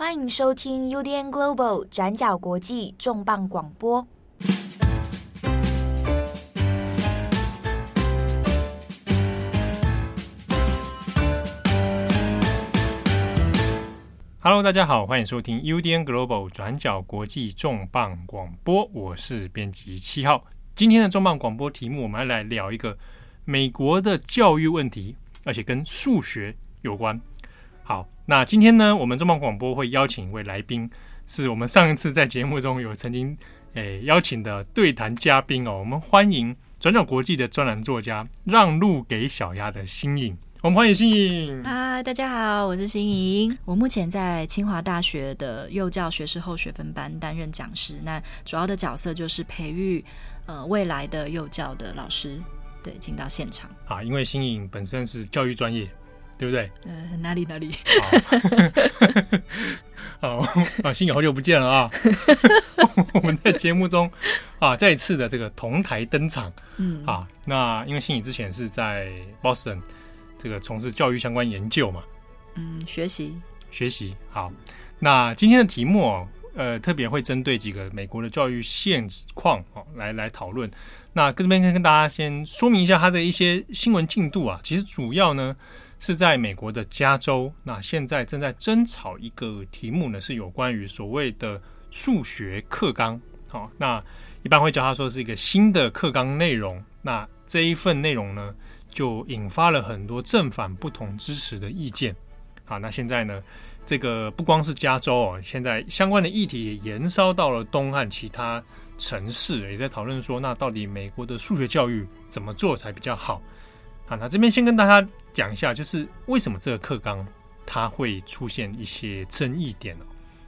欢迎收听 UDN Global 转角国际重磅广播。Hello，大家好，欢迎收听 UDN Global 转角国际重磅广播，我是编辑七号。今天的重磅广播题目，我们要来聊一个美国的教育问题，而且跟数学有关。好，那今天呢，我们中磅广播会邀请一位来宾，是我们上一次在节目中有曾经诶、欸、邀请的对谈嘉宾哦。我们欢迎转角国际的专栏作家，让路给小鸭的新颖。我们欢迎新颖。嗨，大家好，我是新颖。我目前在清华大学的幼教学士后学分班担任讲师，那主要的角色就是培育呃未来的幼教的老师，对，进到现场。啊，因为新颖本身是教育专业。对不对？呃，哪里哪里？好，好啊，新颖好久不见了啊！我们在节目中啊，再一次的这个同台登场。嗯啊，那因为新宇之前是在 Boston 这个从事教育相关研究嘛，嗯，学习学习。好，那今天的题目呃，特别会针对几个美国的教育现况哦，来来讨论。那这边跟跟大家先说明一下它的一些新闻进度啊，其实主要呢。是在美国的加州，那现在正在争吵一个题目呢，是有关于所谓的数学课纲。好，那一般会叫他说是一个新的课纲内容。那这一份内容呢，就引发了很多正反不同支持的意见。好，那现在呢，这个不光是加州哦，现在相关的议题也延烧到了东岸其他城市，也在讨论说，那到底美国的数学教育怎么做才比较好？啊，那这边先跟大家讲一下，就是为什么这个课纲它会出现一些争议点。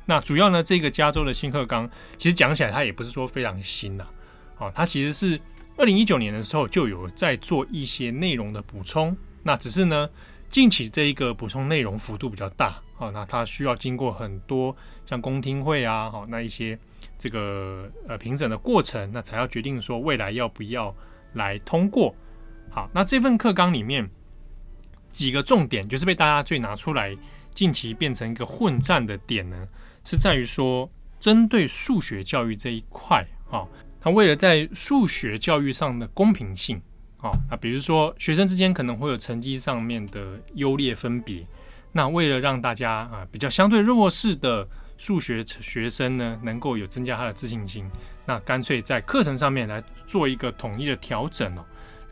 那主要呢，这个加州的新课纲其实讲起来，它也不是说非常新呐。哦，它其实是二零一九年的时候就有在做一些内容的补充。那只是呢，近期这一个补充内容幅度比较大。哦，那它需要经过很多像公听会啊，好，那一些这个呃评审的过程，那才要决定说未来要不要来通过。好，那这份课纲里面几个重点，就是被大家最拿出来，近期变成一个混战的点呢，是在于说，针对数学教育这一块，啊，他为了在数学教育上的公平性，啊，那比如说学生之间可能会有成绩上面的优劣分别，那为了让大家啊比较相对弱势的数学学生呢，能够有增加他的自信心，那干脆在课程上面来做一个统一的调整哦。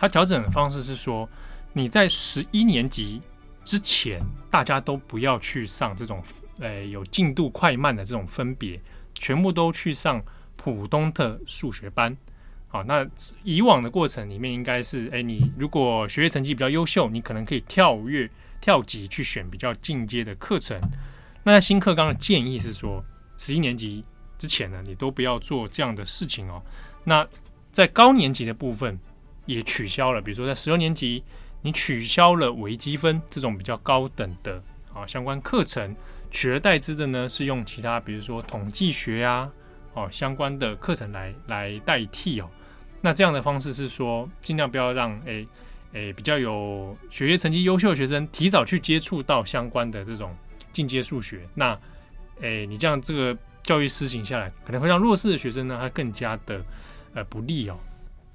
它调整的方式是说，你在十一年级之前，大家都不要去上这种，呃，有进度快慢的这种分别，全部都去上普通的数学班。好，那以往的过程里面应该是，诶，你如果学业成绩比较优秀，你可能可以跳跃、跳级去选比较进阶的课程。那新课纲的建议是说，十一年级之前呢，你都不要做这样的事情哦。那在高年级的部分。也取消了，比如说在十六年级，你取消了微积分这种比较高等的啊相关课程，取而代之的呢是用其他，比如说统计学啊，哦相关的课程来来代替哦。那这样的方式是说，尽量不要让诶诶比较有学业成绩优秀的学生提早去接触到相关的这种进阶数学。那诶你这样这个教育施行下来，可能会让弱势的学生呢，他更加的呃不利哦。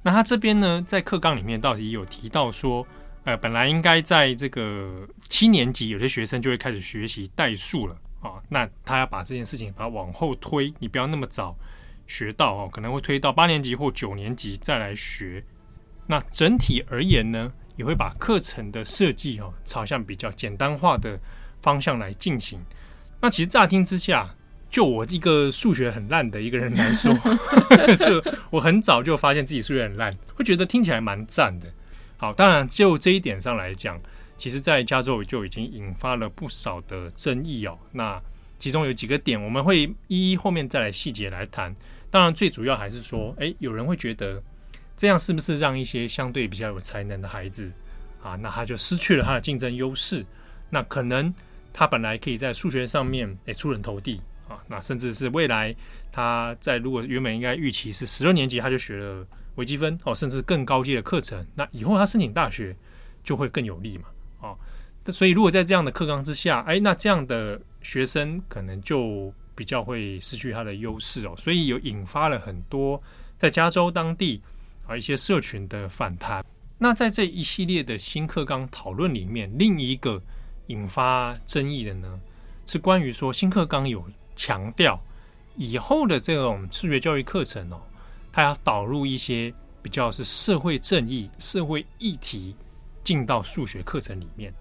那他这边呢，在课纲里面到底有提到说，呃，本来应该在这个七年级，有些学生就会开始学习代数了啊。那他要把这件事情把它往后推，你不要那么早学到哦，可能会推到八年级或九年级再来学。那整体而言呢，也会把课程的设计哦，朝向比较简单化的方向来进行。那其实乍听之下，就我一个数学很烂的一个人来说，就我很早就发现自己数学很烂，会觉得听起来蛮赞的。好，当然就这一点上来讲，其实在加州就已经引发了不少的争议哦。那其中有几个点，我们会一一后面再来细节来谈。当然，最主要还是说，诶，有人会觉得这样是不是让一些相对比较有才能的孩子啊，那他就失去了他的竞争优势？那可能他本来可以在数学上面诶出人头地。啊，那甚至是未来他在如果原本应该预期是十二年级他就学了微积分哦，甚至更高阶的课程，那以后他申请大学就会更有利嘛。哦，那所以如果在这样的课纲之下，哎，那这样的学生可能就比较会失去他的优势哦，所以有引发了很多在加州当地啊一些社群的反弹。那在这一系列的新课纲讨论里面，另一个引发争议的呢，是关于说新课纲有强调以后的这种数学教育课程哦，它要导入一些比较是社会正义、社会议题进到数学课程里面。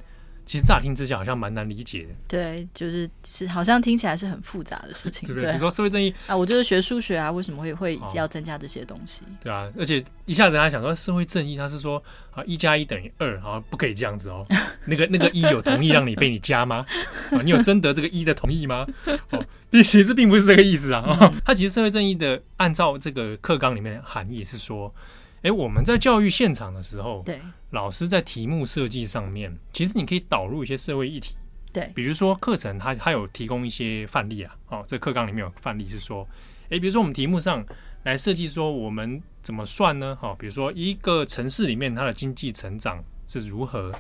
其实乍听之下好像蛮难理解的，对，就是是好像听起来是很复杂的事情，对不对？比如说社会正义啊，我就是学数学啊，为什么会会要增加这些东西？对啊，而且一下子他想说社会正义，他是说啊一加一等于二，好像不可以这样子哦。那个那个一有同意让你被你加吗？啊，你有征得这个一的同意吗？哦，其实并不是这个意思啊。他其实社会正义的按照这个课纲里面的含义是说。哎，我们在教育现场的时候，对老师在题目设计上面，其实你可以导入一些社会议题，对，比如说课程它它有提供一些范例啊，哦，这课纲里面有范例是说，哎，比如说我们题目上来设计说我们怎么算呢？哈，比如说一个城市里面它的经济成长是如何，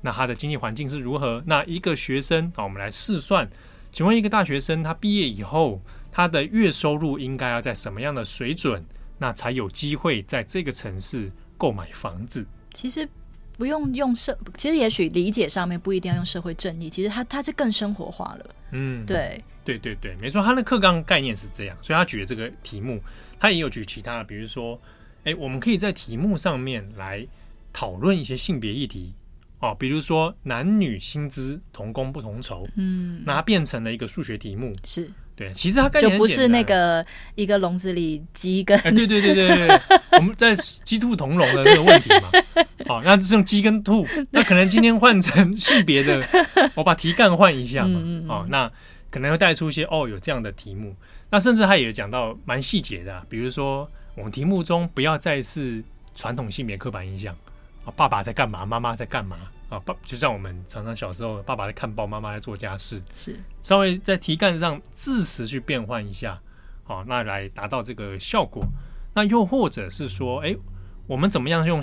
那它的经济环境是如何？那一个学生啊，我们来试算，请问一个大学生他毕业以后，他的月收入应该要在什么样的水准？那才有机会在这个城市购买房子。其实不用用社，其实也许理解上面不一定要用社会正义。其实它它是更生活化了。嗯，对对对对，没错，他的课纲概念是这样，所以他举的这个题目，他也有举其他的，比如说，哎，我们可以在题目上面来讨论一些性别议题哦，比如说男女薪资同工不同酬。嗯，那它变成了一个数学题目。是。对，其实它概念就不是那个一个笼子里鸡跟，哎，对对对对对，我们在鸡兔同笼的那个问题嘛。好，那是用鸡跟兔，那可能今天换成性别的，我把题干换一下嘛。哦，那可能会带出一些哦，有这样的题目。那甚至他也讲到蛮细节的，比如说我们题目中不要再是传统性别刻板印象啊，爸爸在干嘛，妈妈在干嘛。啊，爸就像我们常常小时候，爸爸在看报，妈妈在做家事，是稍微在题干上字词去变换一下，好，那来达到这个效果。那又或者是说，哎，我们怎么样用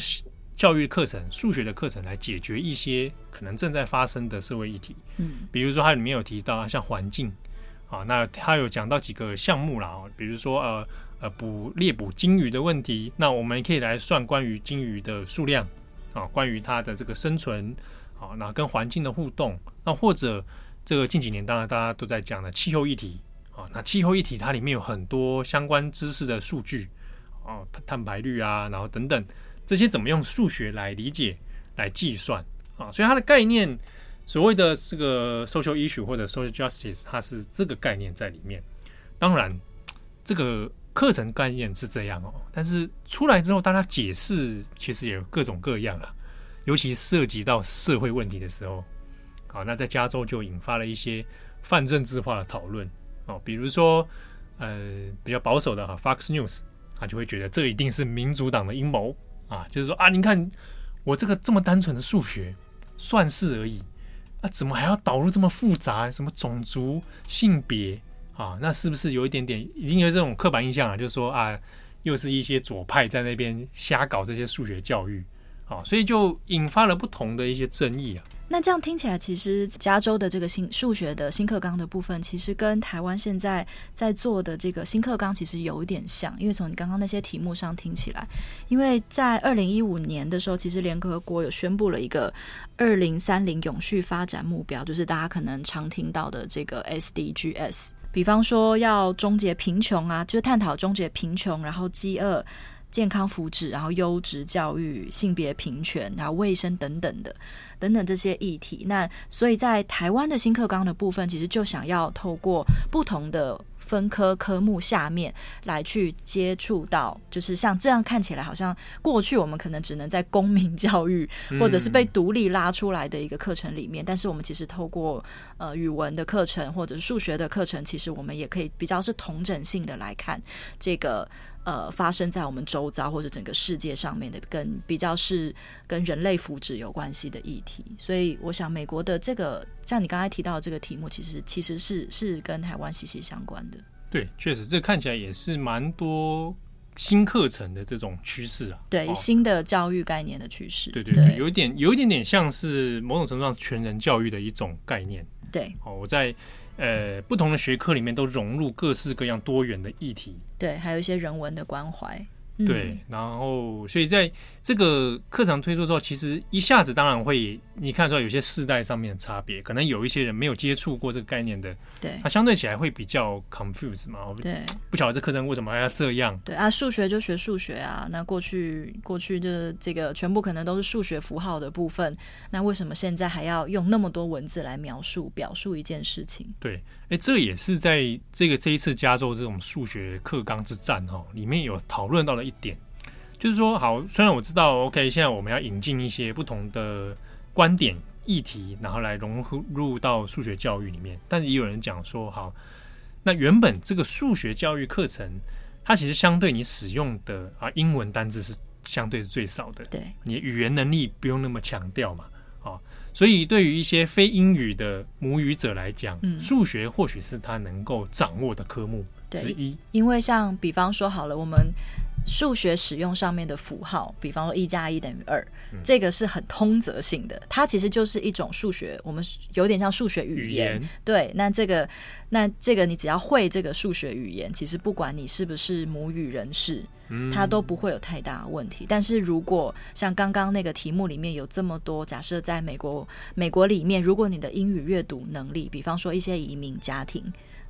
教育课程、数学的课程来解决一些可能正在发生的社会议题？嗯，比如说它里面有提到像环境，啊，那它有讲到几个项目啦，比如说呃呃捕猎捕鲸鱼的问题，那我们可以来算关于鲸鱼的数量。啊，关于它的这个生存，啊，那跟环境的互动，那或者这个近几年当然大家都在讲的气候议题，啊，那气候议题它里面有很多相关知识的数据，啊，碳排率啊，然后等等这些怎么用数学来理解、来计算啊？所以它的概念，所谓的这个 social issue 或者 social justice，它是这个概念在里面。当然，这个。课程概念是这样哦，但是出来之后，大家解释其实也有各种各样啊，尤其涉及到社会问题的时候，好，那在加州就引发了一些泛政治化的讨论哦，比如说呃比较保守的哈 Fox News，他就会觉得这一定是民主党的阴谋啊，就是说啊，你看我这个这么单纯的数学算式而已，啊，怎么还要导入这么复杂什么种族、性别？啊，那是不是有一点点，已经有这种刻板印象啊？就是说啊，又是一些左派在那边瞎搞这些数学教育，啊，所以就引发了不同的一些争议啊。那这样听起来，其实加州的这个新数学的新课纲的部分，其实跟台湾现在在做的这个新课纲其实有一点像，因为从你刚刚那些题目上听起来，因为在二零一五年的时候，其实联合国有宣布了一个二零三零永续发展目标，就是大家可能常听到的这个 SDGs。比方说要终结贫穷啊，就是探讨终结贫穷，然后饥饿、健康福祉，然后优质教育、性别平权，然后卫生等等的等等这些议题。那所以在台湾的新课纲的部分，其实就想要透过不同的。分科科目下面来去接触到，就是像这样看起来好像过去我们可能只能在公民教育或者是被独立拉出来的一个课程里面，但是我们其实透过呃语文的课程或者是数学的课程，其实我们也可以比较是同整性的来看这个。呃，发生在我们周遭或者整个世界上面的，跟比较是跟人类福祉有关系的议题，所以我想美国的这个，像你刚才提到的这个题目，其实其实是是跟台湾息息相关的。对，确实，这看起来也是蛮多新课程的这种趋势啊。对，哦、新的教育概念的趋势。对对对，对有一点有一点点像是某种程度上全人教育的一种概念。对，哦，我在呃不同的学科里面都融入各式各样多元的议题，对，还有一些人文的关怀。对，然后所以在这个课程推出之后，其实一下子当然会你看出来有些世代上面的差别，可能有一些人没有接触过这个概念的，对，他相对起来会比较 confused 嘛，对，不晓得这课程为什么还要这样？对啊，数学就学数学啊，那过去过去的这个全部可能都是数学符号的部分，那为什么现在还要用那么多文字来描述表述一件事情？对。哎，这也是在这个这一次加州这种数学课纲之战哈，里面有讨论到了一点，就是说，好，虽然我知道，OK，现在我们要引进一些不同的观点、议题，然后来融入到数学教育里面，但是也有人讲说，好，那原本这个数学教育课程，它其实相对你使用的啊英文单字是相对是最少的，对，你语言能力不用那么强调嘛。所以，对于一些非英语的母语者来讲，嗯，数学或许是他能够掌握的科目之一。因为，像比方说，好了，我们数学使用上面的符号，比方说一加一等于二，这个是很通则性的，它其实就是一种数学，我们有点像数学语言。对，那这个，那这个，你只要会这个数学语言，其实不管你是不是母语人士。它都不会有太大的问题，但是如果像刚刚那个题目里面有这么多，假设在美国，美国里面，如果你的英语阅读能力，比方说一些移民家庭，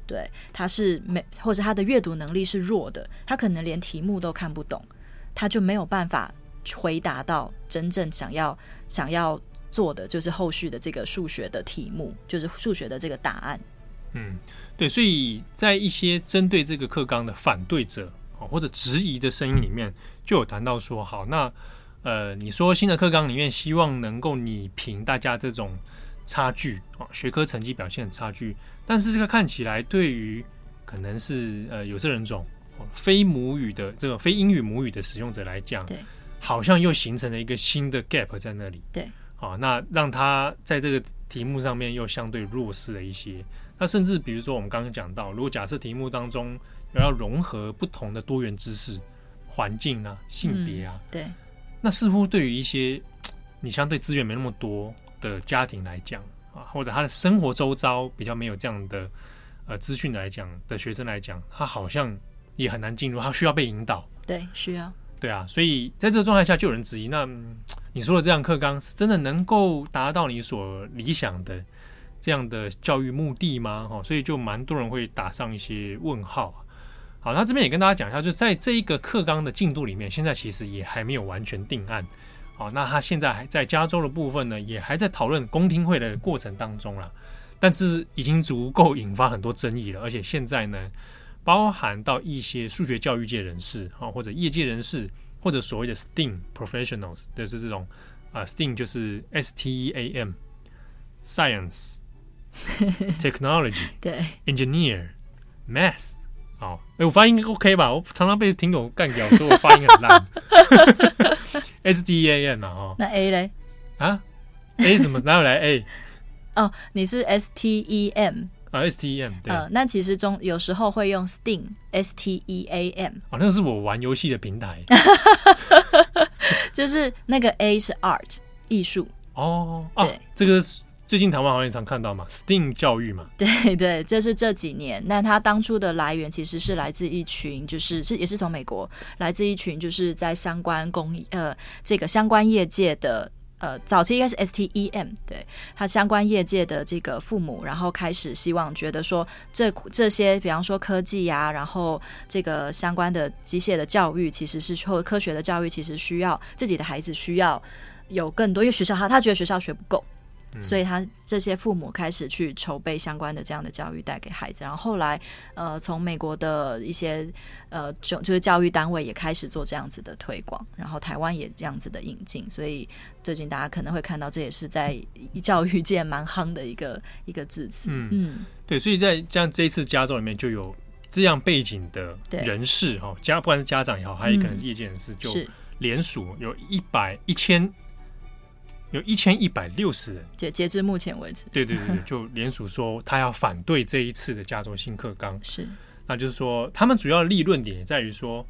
对，他是没或者他的阅读能力是弱的，他可能连题目都看不懂，他就没有办法回答到真正想要想要做的，就是后续的这个数学的题目，就是数学的这个答案。嗯，对，所以在一些针对这个课纲的反对者。或者质疑的声音里面就有谈到说，好，那呃，你说新的课纲里面希望能够弭平大家这种差距啊，学科成绩表现的差距，但是这个看起来对于可能是呃有色人种、非母语的这个非英语母语的使用者来讲，对，好像又形成了一个新的 gap 在那里，对，好，那让他在这个题目上面又相对弱势了一些。那甚至比如说我们刚刚讲到，如果假设题目当中要融合不同的多元知识、环境啊、性别啊，嗯，对，那似乎对于一些你相对资源没那么多的家庭来讲啊，或者他的生活周遭比较没有这样的呃资讯来讲的学生来讲，他好像也很难进入，他需要被引导。对，需要。对啊，所以在这个状态下，就有人质疑：那你说的这样课纲是真的能够达到你所理想的这样的教育目的吗？哈，所以就蛮多人会打上一些问号。好，那这边也跟大家讲一下，就在这一个课纲的进度里面，现在其实也还没有完全定案。好，那他现在还在加州的部分呢，也还在讨论公听会的过程当中了。但是已经足够引发很多争议了，而且现在呢，包含到一些数学教育界人士啊，或者业界人士，或者所谓的 STEAM professionals，就是这种啊，STEAM 就是 S T E A M，Science、Technology，对，Engineer，Math。好，哎、欸，我发音 OK 吧？我常常被听友干掉，说我发音很烂。S D A N 啊，哦，那 A 嘞？啊，A 怎么哪有来 A？哦，你是 S T E M 啊，S T E M 对。呃，那其实中有时候会用 STEAM，S T E A M。哦，那个是我玩游戏的平台。就是那个 A 是 Art 艺术哦，对，啊、这个是。最近台湾好像也常看到嘛，STEAM 教育嘛，对对，这是这几年。那它当初的来源其实是来自一群，就是是也是从美国来自一群，就是在相关工呃这个相关业界的呃早期应该是 STEM，对，他相关业界的这个父母，然后开始希望觉得说这这些比方说科技呀、啊，然后这个相关的机械的教育，其实是或科学的教育，其实需要自己的孩子需要有更多，因为学校他他觉得学校学不够。所以，他这些父母开始去筹备相关的这样的教育带给孩子，然后后来，呃，从美国的一些呃就就是教育单位也开始做这样子的推广，然后台湾也这样子的引进，所以最近大家可能会看到，这也是在教育界蛮夯的一个 一个字词。嗯嗯，对，所以在像这一次加州里面就有这样背景的人士哈，家不管是家长也好，还有可能是业界人士，就联署有一百一千。有一千一百六十人，截截至目前为止，对对对，就联署说他要反对这一次的加州新课纲，是，那就是说他们主要的立论点也在于说，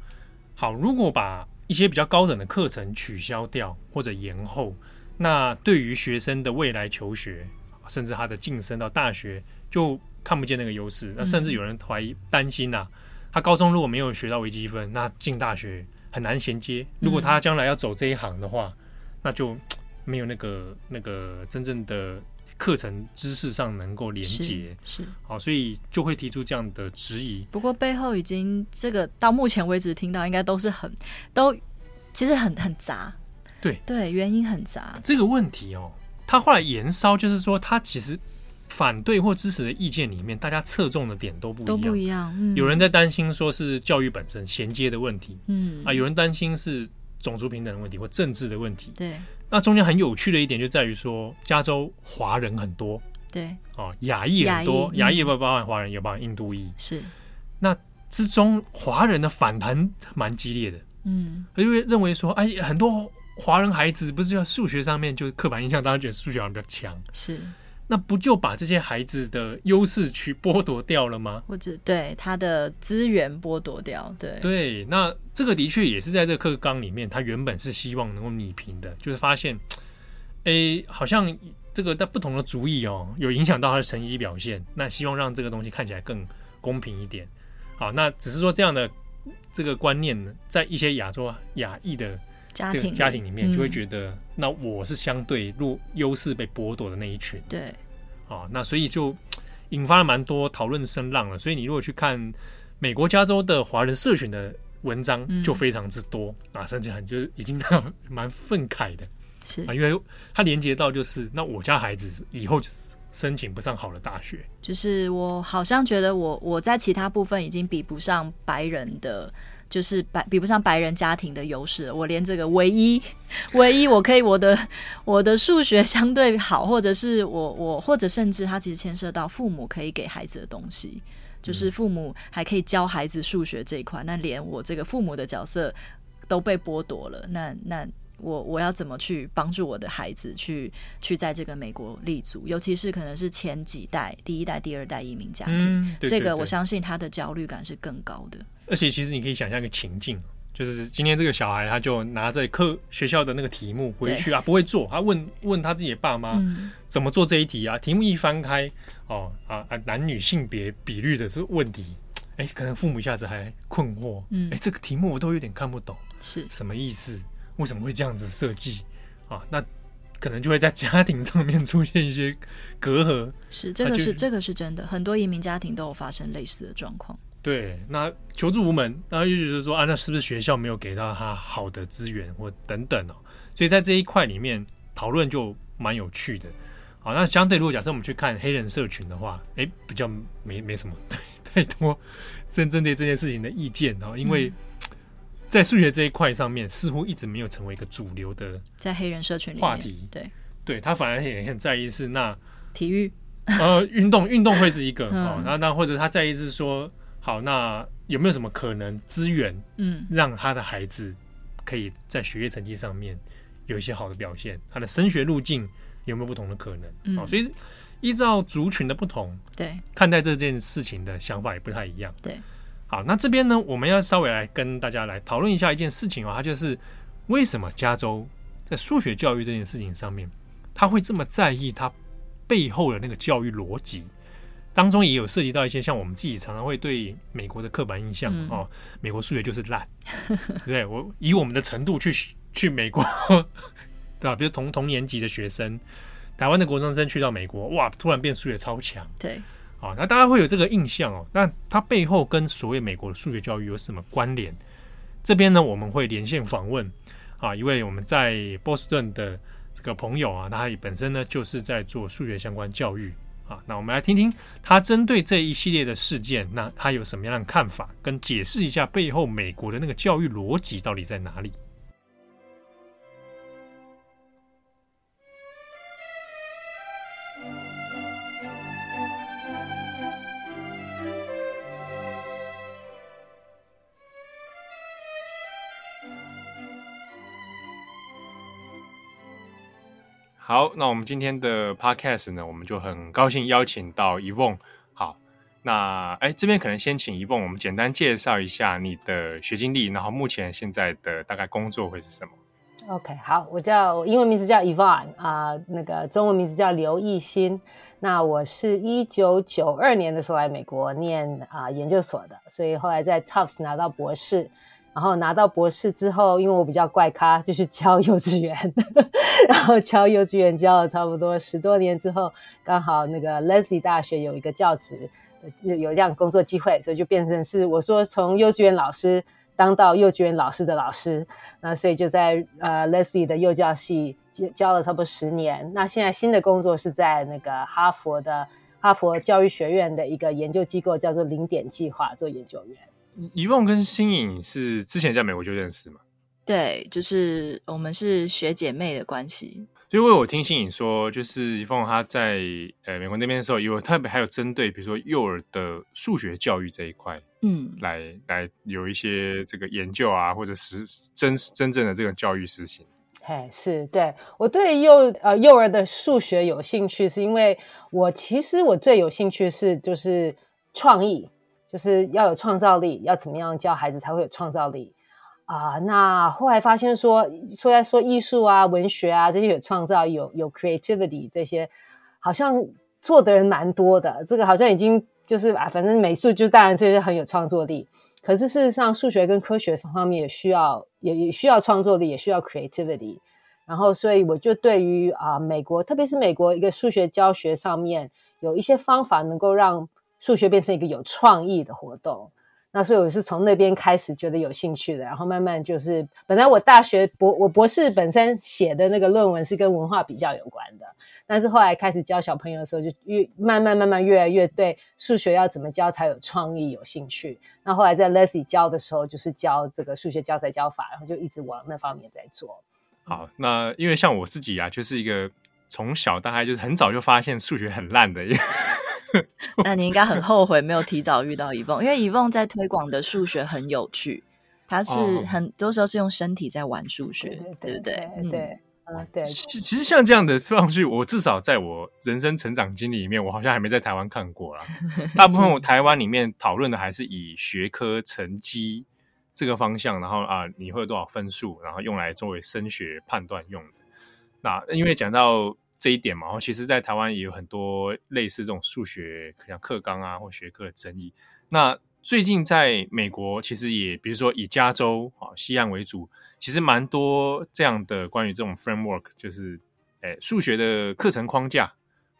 好，如果把一些比较高等的课程取消掉或者延后，那对于学生的未来求学，甚至他的晋升到大学，就看不见那个优势，那甚至有人怀疑担心呐、啊，他高中如果没有学到微积分，那进大学很难衔接。如果他将来要走这一行的话，那就没有那个那个真正的课程知识上能够连接，是好，所以就会提出这样的质疑。不过背后已经这个到目前为止听到应该都是很都其实很很杂，对对，原因很杂。这个问题哦，他后来延烧就是说，他其实。反对或支持的意见里面，大家侧重的点都不一样。都不一样。嗯、有人在担心说是教育本身衔接的问题，嗯啊，有人担心是种族平等的问题或政治的问题。对。那中间很有趣的一点就在于说，加州华人很多。对。哦，亚裔很多，亚裔、嗯、不包含华人，也包含印度裔。是。那之中华人的反弹蛮激烈的。嗯。因为认为说，哎，很多华人孩子不是要数学上面就刻板印象，大家觉得数学好像比较强。是。那不就把这些孩子的优势去剥夺掉了吗？或者对他的资源剥夺掉？对对，那这个的确也是在这个课纲里面，他原本是希望能够拟平的，就是发现，哎，好像这个在不同的主意哦，有影响到他的成绩表现。那希望让这个东西看起来更公平一点。好，那只是说这样的这个观念呢，在一些亚洲亚裔的家庭家庭里面，就会觉得。那我是相对弱优势被剥夺的那一群，对，啊，那所以就引发了蛮多讨论声浪了。所以你如果去看美国加州的华人社群的文章，就非常之多、嗯、啊，甚至很就是已经 蛮愤慨的，是啊，因为它连接到就是那我家孩子以后申请不上好的大学，就是我好像觉得我我在其他部分已经比不上白人的。就是白比不上白人家庭的优势，我连这个唯一唯一我可以我的我的数学相对好，或者是我我或者甚至他其实牵涉到父母可以给孩子的东西，就是父母还可以教孩子数学这一块，那连我这个父母的角色都被剥夺了，那那我我要怎么去帮助我的孩子去去在这个美国立足？尤其是可能是前几代第一代、第二代移民家庭，嗯、对对对，这个我相信他的焦虑感是更高的。而且其实你可以想象一个情境，就是今天这个小孩他就拿着课学校的那个题目回去啊，不会做，他问问他自己的爸妈怎么做这一题啊？题目一翻开，哦啊啊，男女性别比率的这个问题，哎，可能父母一下子还困惑，哎，这个题目我都有点看不懂，是什么意思？为什么会这样子设计啊？那可能就会在家庭上面出现一些隔阂。是这个是这个是真的，很多移民家庭都有发生类似的状况。对，那求助无门，然后又就是说啊，那是不是学校没有给到他好的资源或等等哦？所以在这一块里面讨论就蛮有趣的。好，那相对如果假设我们去看黑人社群的话，哎，比较没没什么 太多针针对这件事情的意见哦，因为在数学这一块上面似乎一直没有成为一个主流的在黑人社群话题。对，对他反而也很在意是那体育呃运动运动会是一个 哦，那那或者他在意是说。好，那有没有什么可能资源，嗯，让他的孩子可以在学业成绩上面有一些好的表现？他的升学路径有没有不同的可能？嗯，好，所以依照族群的不同，对，看待这件事情的想法也不太一样。对，好，那这边呢，我们要稍微来跟大家来讨论一下一件事情啊，它就是为什么加州在数学教育这件事情上面，他会这么在意他背后的那个教育逻辑？当中也有涉及到一些像我们自己常常会对美国的刻板印象、嗯、哦，美国数学就是烂，对不对？我以我们的程度去去美国，对吧？比如同同年级的学生，台湾的国中生去到美国，哇，突然变数学超强，对，啊、哦，那大家会有这个印象哦。那它背后跟所谓美国的数学教育有什么关联？这边呢，我们会连线访问啊，一位我们在波士顿的这个朋友啊，他本身呢就是在做数学相关教育。那我们来听听他针对这一系列的事件，那他有什么样的看法，跟解释一下背后美国的那个教育逻辑到底在哪里？好，那我们今天的 podcast 呢，我们就很高兴邀请到 e v o n。好，那哎，这边可能先请 e v o n 我们简单介绍一下你的学经历，然后目前现在的大概工作会是什么？OK，好，我叫英文名字叫 evon 啊、那个中文名字叫刘奕新。那我是一九九二年的时候来美国念啊、研究所的，所以后来在 Tufts 拿到博士。然后拿到博士之后，因为我比较怪咖，就去教幼稚园，然后教幼稚园教了差不多十多年之后，刚好那个 Lesley 大学有一个教职，有一样工作机会，所以就变成是我说从幼稚园老师当到幼稚园老师的老师，那所以就在呃 Lesley 的幼教系教了差不多十年。那现在新的工作是在那个哈佛的哈佛教育学院的一个研究机构，叫做零点计划做研究员。怡凤跟新颖是之前在美国就认识嘛？对，就是我们是学姐妹的关系。因为我听新颖说，就是怡凤她在呃美国那边的时候，有特别还有针对比如说幼儿的数学教育这一块，嗯，来来有一些这个研究啊，或者实真真正的这个教育实行。嘿，是对我对幼呃幼儿的数学有兴趣，是因为我其实我最有兴趣是就是创意。就是要有创造力，要怎么样教孩子才会有创造力啊、那后来发现说，说在说艺术啊、文学啊这些有创造、有有 creativity 这些，好像做的人蛮多的。这个好像已经就是啊，反正美术就当然这些很有创作力。可是事实上，数学跟科学方面也需要，也也需要创作力，也需要 creativity。然后，所以我就对于啊、美国，特别是美国一个数学教学上面有一些方法能够让。数学变成一个有创意的活动，那所以我是从那边开始觉得有兴趣的，然后慢慢就是，本来我大学博我博士本身写的那个论文是跟文化比较有关的，但是后来开始教小朋友的时候，就越慢慢慢慢越来越对数学要怎么教才有创意有兴趣。那后来在 Leslie 教的时候，就是教这个数学教材教法，然后就一直往那方面在做。好，那因为像我自己啊，就是一个从小大概就是很早就发现数学很烂的一个。那你应该很后悔没有提早遇到 Yvonne，因为 Yvonne 在推广的数学很有趣，他是很多时候是用身体在玩数学，对不对？对，对，嗯，对。其其实像这样的数据，我至少在我人生成长经历里面，我好像还没在台湾看过啦。大部分我台湾里面讨论的还是以学科成绩这个方向，然后啊，你会有多少分数，然后用来作为升学判断用的。那因为讲到。这一点嘛，其实，在台湾也有很多类似这种数学，像课纲啊或学科的争议。那最近在美国，其实也比如说以加州啊西岸为主，其实蛮多这样的关于这种 framework，就是诶数学的课程框架，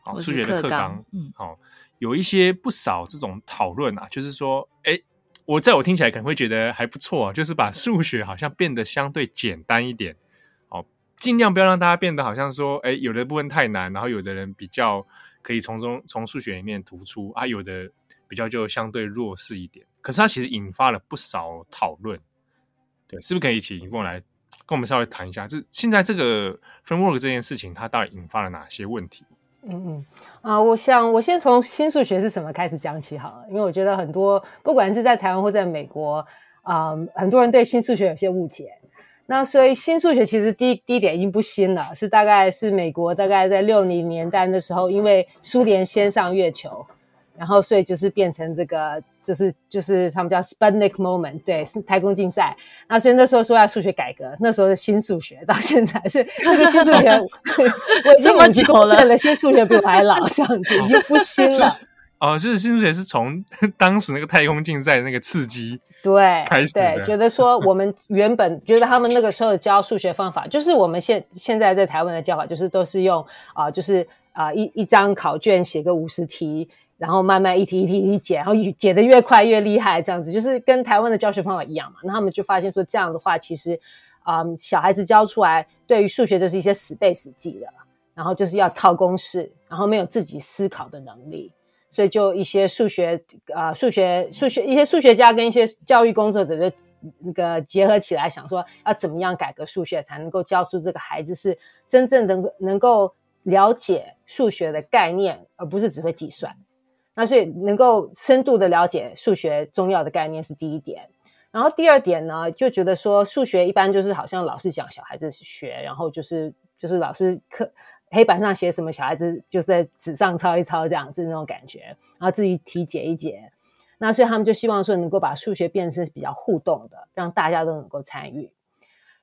好数学的课纲，嗯，好有一些不少这种讨论啊，就是说，诶我在我听起来可能会觉得还不错，啊就是把数学好像变得相对简单一点。尽量不要让大家变得好像说，哎，有的部分太难，然后有的人比较可以从中从数学里面突出啊，有的比较就相对弱势一点。可是它其实引发了不少讨论，对，是不是可以请 Yvonne 来跟我们稍微谈一下，就现在这个 framework 这件事情，它到底引发了哪些问题？嗯嗯啊，我想我先从新数学是什么开始讲起好了，因为我觉得很多不管是在台湾或在美国啊，很多人对新数学有些误解。那所以新数学其实第一第一点已经不新了，是大概是美国大概在六零年代的时候，因为苏联先上月球，然后所以就是变成这个，就是就是他们叫 Sputnik moment，对，是太空竞赛。那所以那时候说要数学改革，那时候的新数学到现在是这个新数学，我已经五级过了，新数学比我还老，这样子已经不新了。哦，就是新数学是从 当时那个太空竞赛那个刺激。对开始，对，觉得说我们原本觉得他们那个时候教数学方法，就是我们现现在在台湾的教法，就是都是用啊、呃，就是啊、呃、一一张考卷写个五十题，然后慢慢一题一题一题解，然后解得越快越厉害，这样子就是跟台湾的教学方法一样嘛。那他们就发现说这样的话，其实啊、呃、小孩子教出来对于数学就是一些死背死记的，然后就是要套公式，然后没有自己思考的能力。所以，就一些数学啊、数学、数学一些数学家跟一些教育工作者就那个结合起来，想说要怎么样改革数学，才能够教出这个孩子是真正能够能够了解数学的概念，而不是只会计算。那所以能够深度的了解数学重要的概念是第一点。然后第二点呢，就觉得说数学一般就是好像老师讲小孩子学，然后就是就是老师课。黑板上写什么，小孩子就是在纸上抄一抄，这样子那种感觉，然后自己题解一解。那所以他们就希望说，能够把数学变成比较互动的，让大家都能够参与。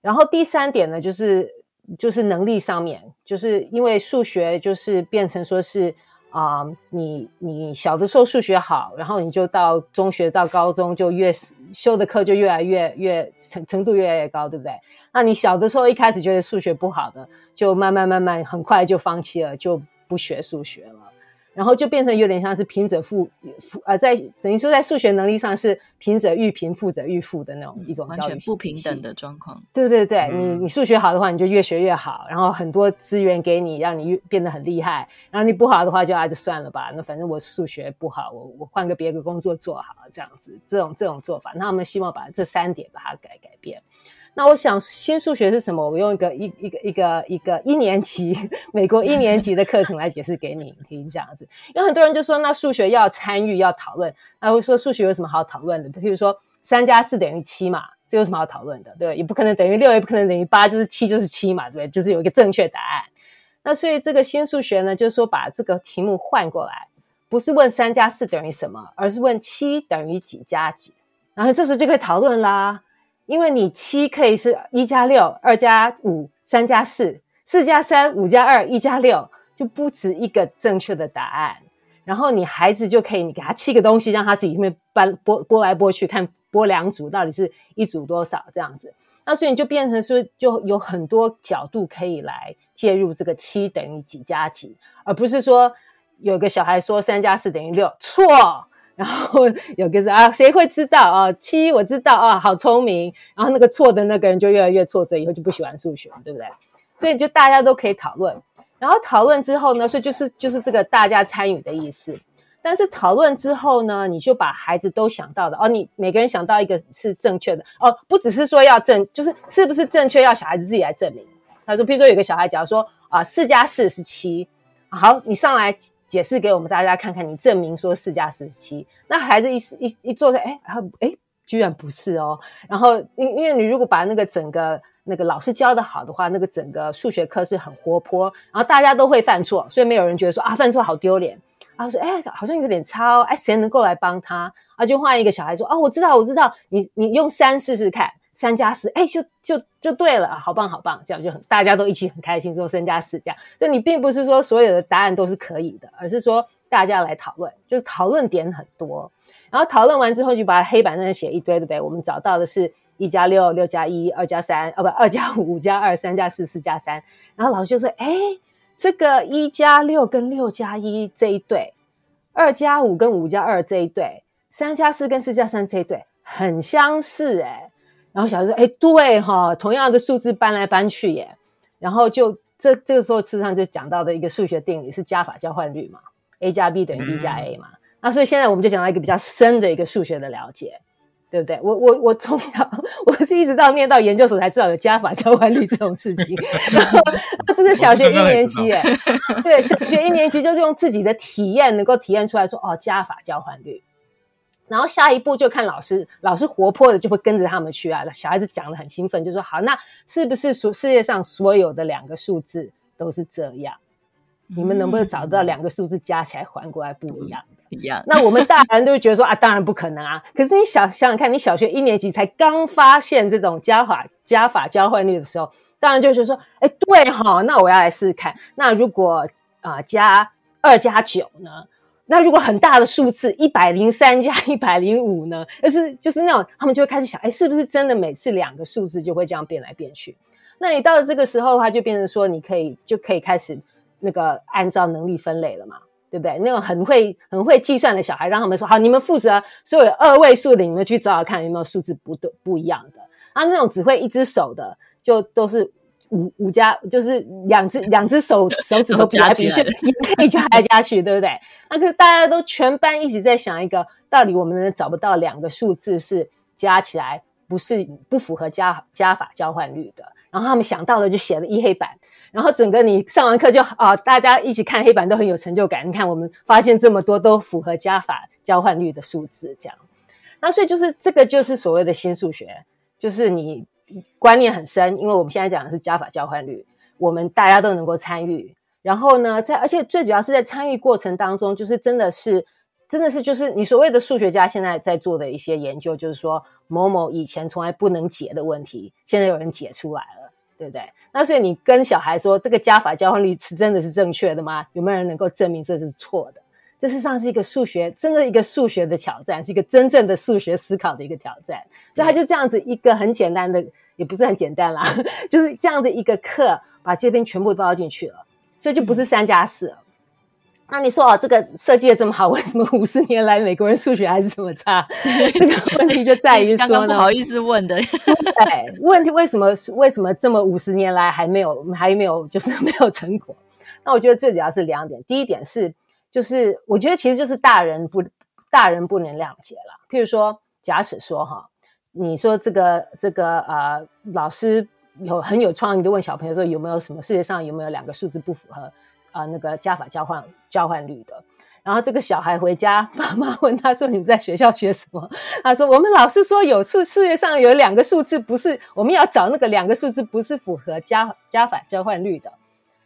然后第三点呢，就是就是能力上面，就是因为数学就是变成说是啊、你你小的时候数学好，然后你就到中学到高中就越修的课就越来越越程程度越来越高，对不对？那你小的时候一开始觉得数学不好的，就慢慢慢慢很快就放弃了，就不学数学了。然后就变成有点像是贫者富，富呃，在等于说在数学能力上是贫者愈贫，富者愈富的那种一种教育、嗯、完全不平等的状况。对对对，嗯、你你数学好的话，你就越学越好，然后很多资源给你，让你越变得很厉害。然后你不好的话就，就啊就算了吧，那反正我数学不好，我我换个别的工作做好这样子，这种这种做法，那我们希望把这三点把它改改变。那我想新数学是什么？我用一个一一个一个一个一年级 美国一年级的课程来解释给你听，这样子。因为很多人就说，那数学要参与要讨论，那会说数学有什么好讨论的？譬如说三加四等于七嘛，这有什么好讨论的？对，也不可能等于六，也不可能等于八，就是七就是七嘛，对不对？就是有一个正确答案。那所以这个新数学呢，就是说把这个题目换过来，不是问三加四等于什么，而是问七等于几加几，然后这时候就可以讨论啦。因为你七可以是一加六、二加五、三加四、四加三、五加二、一加六，就不止一个正确的答案。然后你孩子就可以，你给他七个东西，让他自己面搬拨拨来拨去，看拨两组到底是一组多少这样子。那所以你就变成说，就有很多角度可以来介入这个七等于几加几，而不是说有个小孩说三加四等于六，错。然后 有个是啊，谁会知道啊？七我知道啊，好聪明。然后那个错的那个人就越来越挫折，以后就不喜欢数学，对不对？所以就大家都可以讨论。然后讨论之后呢，所以就是就是这个大家参与的意思。但是讨论之后呢，你就把孩子都想到的哦，你每个人想到一个是正确的哦，不只是说要正，就是是不是正确要小孩子自己来证明。他说，譬如说有个小孩假如说啊，四加四是七，好，你上来。解释给我们大家看看，你证明说四加四十七，那孩子一一一坐在，哎，然后哎，居然不是哦。然后因因为你如果把那个整个那个老师教得好的话，那个整个数学课是很活泼，然后大家都会犯错，所以没有人觉得说啊犯错好丢脸。然后说哎，好像有点差哦，哎，谁能够来帮他？啊，就换一个小孩说啊，我知道，我知道，你你用三试试看。三加四，哎，就就就对了，好棒好棒，这样就很大家都一起很开心，说三加四这样。所以你并不是说所有的答案都是可以的，而是说大家来讨论，就是讨论点很多。然后讨论完之后，就把黑板上写一堆，对不对？我们找到的是一加六，六加一，二加三，哦不，二加五，五加二，三加四，四加三。然后老师就说，哎，这个一加六跟六加一这一对，二加五跟五加二这一对，三加四跟四加三这一对，很相似，哎。然后小孩说：“哎，对哈，同样的数字搬来搬去耶。”然后就这这个时候，事实上就讲到的一个数学定理是加法交换律嘛，a 加 b 等于 b 加 a 嘛。嗯、那所以现在我们就讲到一个比较深的一个数学的了解，对不对？我我我从小我是一直到念到研究所才知道有加法交换律这种事情。然后这是小学一年级耶，对，小学一年级就是用自己的体验能够体验出来说哦，加法交换律。然后下一步就看老师，老师活泼的就会跟着他们去啊。小孩子讲的很兴奋，就说好，那是不是所世界上所有的两个数字都是这样？嗯、你们能不能找到两个数字加起来换过来不一样的？一样。那我们大人都会觉得说啊，当然不可能啊。可是你想想想看，你小学一年级才刚发现这种加法加法交换率的时候，当然就觉得说，哎，对哈，那我要来试试看。那如果啊、呃、加二加九呢？那如果很大的数字一百零三加 一百零五呢？就是就是那种他们就会开始想，哎，是不是真的每次两个数字就会这样变来变去？那你到了这个时候的话，就变成说你可以就可以开始那个按照能力分类了嘛，对不对？那种很会很会计算的小孩，让他们说好，你们负责所有二位数的，你们去找找看有没有数字不对不一样的。啊，那种只会一只手的，就都是。五五加就是两只两只手 手指头比来比去，也可以加来加去，对不对？那可是大家都全班一直在想一个，到底我们能找不到两个数字是加起来不是不符合加加法交换率的？然后他们想到的就写了一黑板，然后整个你上完课就啊，大家一起看黑板都很有成就感。你看我们发现这么多都符合加法交换率的数字，这样。那所以就是这个就是所谓的新数学，就是你。观念很深，因为我们现在讲的是加法交换律，我们大家都能够参与。然后呢，在而且最主要是在参与过程当中，就是真的是真的是就是你所谓的数学家现在在做的一些研究，就是说某某以前从来不能解的问题，现在有人解出来了，对不对？那所以你跟小孩说这个加法交换律是真的是正确的吗？有没有人能够证明这是错的？这实际上是一个数学，真的一个数学的挑战，是一个真正的数学思考的一个挑战。所以他就这样子一个很简单的，也不是很简单啦，就是这样的一个课，把这边全部包进去了，所以就不是三加四了。那你说哦，这个设计的这么好，为什么五十年来美国人数学还是这么差？这个问题就在于说呢，刚刚不好意思问的，对，问题为什么为什么这么五十年来还没有还没有就是没有成果？那我觉得最主要是两点，第一点是就是我觉得其实就是大人不大人不能谅解了。譬如说，假使说哈，你说这个这个呃老师有很有创意的问小朋友说有没有什么世界上有没有两个数字不符合？啊、那个加法交换交换律的，然后这个小孩回家，妈妈问他说：“你们在学校学什么？”他说：“我们老师说有数，世界上有两个数字不是，我们要找那个两个数字不是符合加加法交换律的。”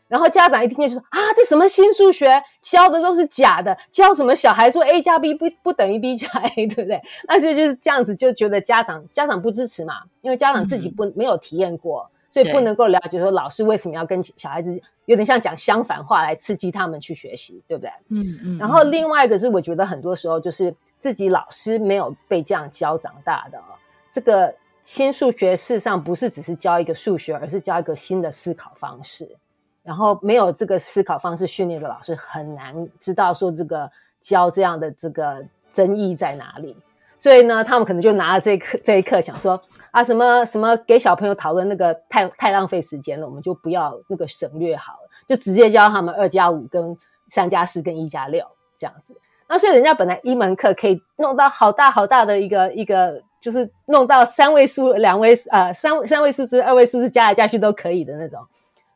然后家长一听见就说：“啊，这什么新数学教的都是假的，教什么小孩说 a 加 b 不不等于 b 加 a，对不对？”那所以就是这样子，就觉得家长家长不支持嘛，因为家长自己不、嗯、没有体验过。所以不能够了解说老师为什么要跟小孩子有点像讲相反话来刺激他们去学习，对不对？嗯嗯。然后另外一个是，我觉得很多时候就是自己老师没有被这样教长大的。这个新数学事实上不是只是教一个数学，而是教一个新的思考方式。然后没有这个思考方式训练的老师，很难知道说这个教这样的这个争议在哪里。所以呢，他们可能就拿了这一课这一课，想说啊，什么什么给小朋友讨论那个太太浪费时间了，我们就不要那个省略好了，就直接教他们二加五跟三加四跟一加六这样子。那所以人家本来一门课可以弄到好大好大的一个一个，就是弄到三位数、两位呃三三位数字、二位数字加来加去都可以的那种，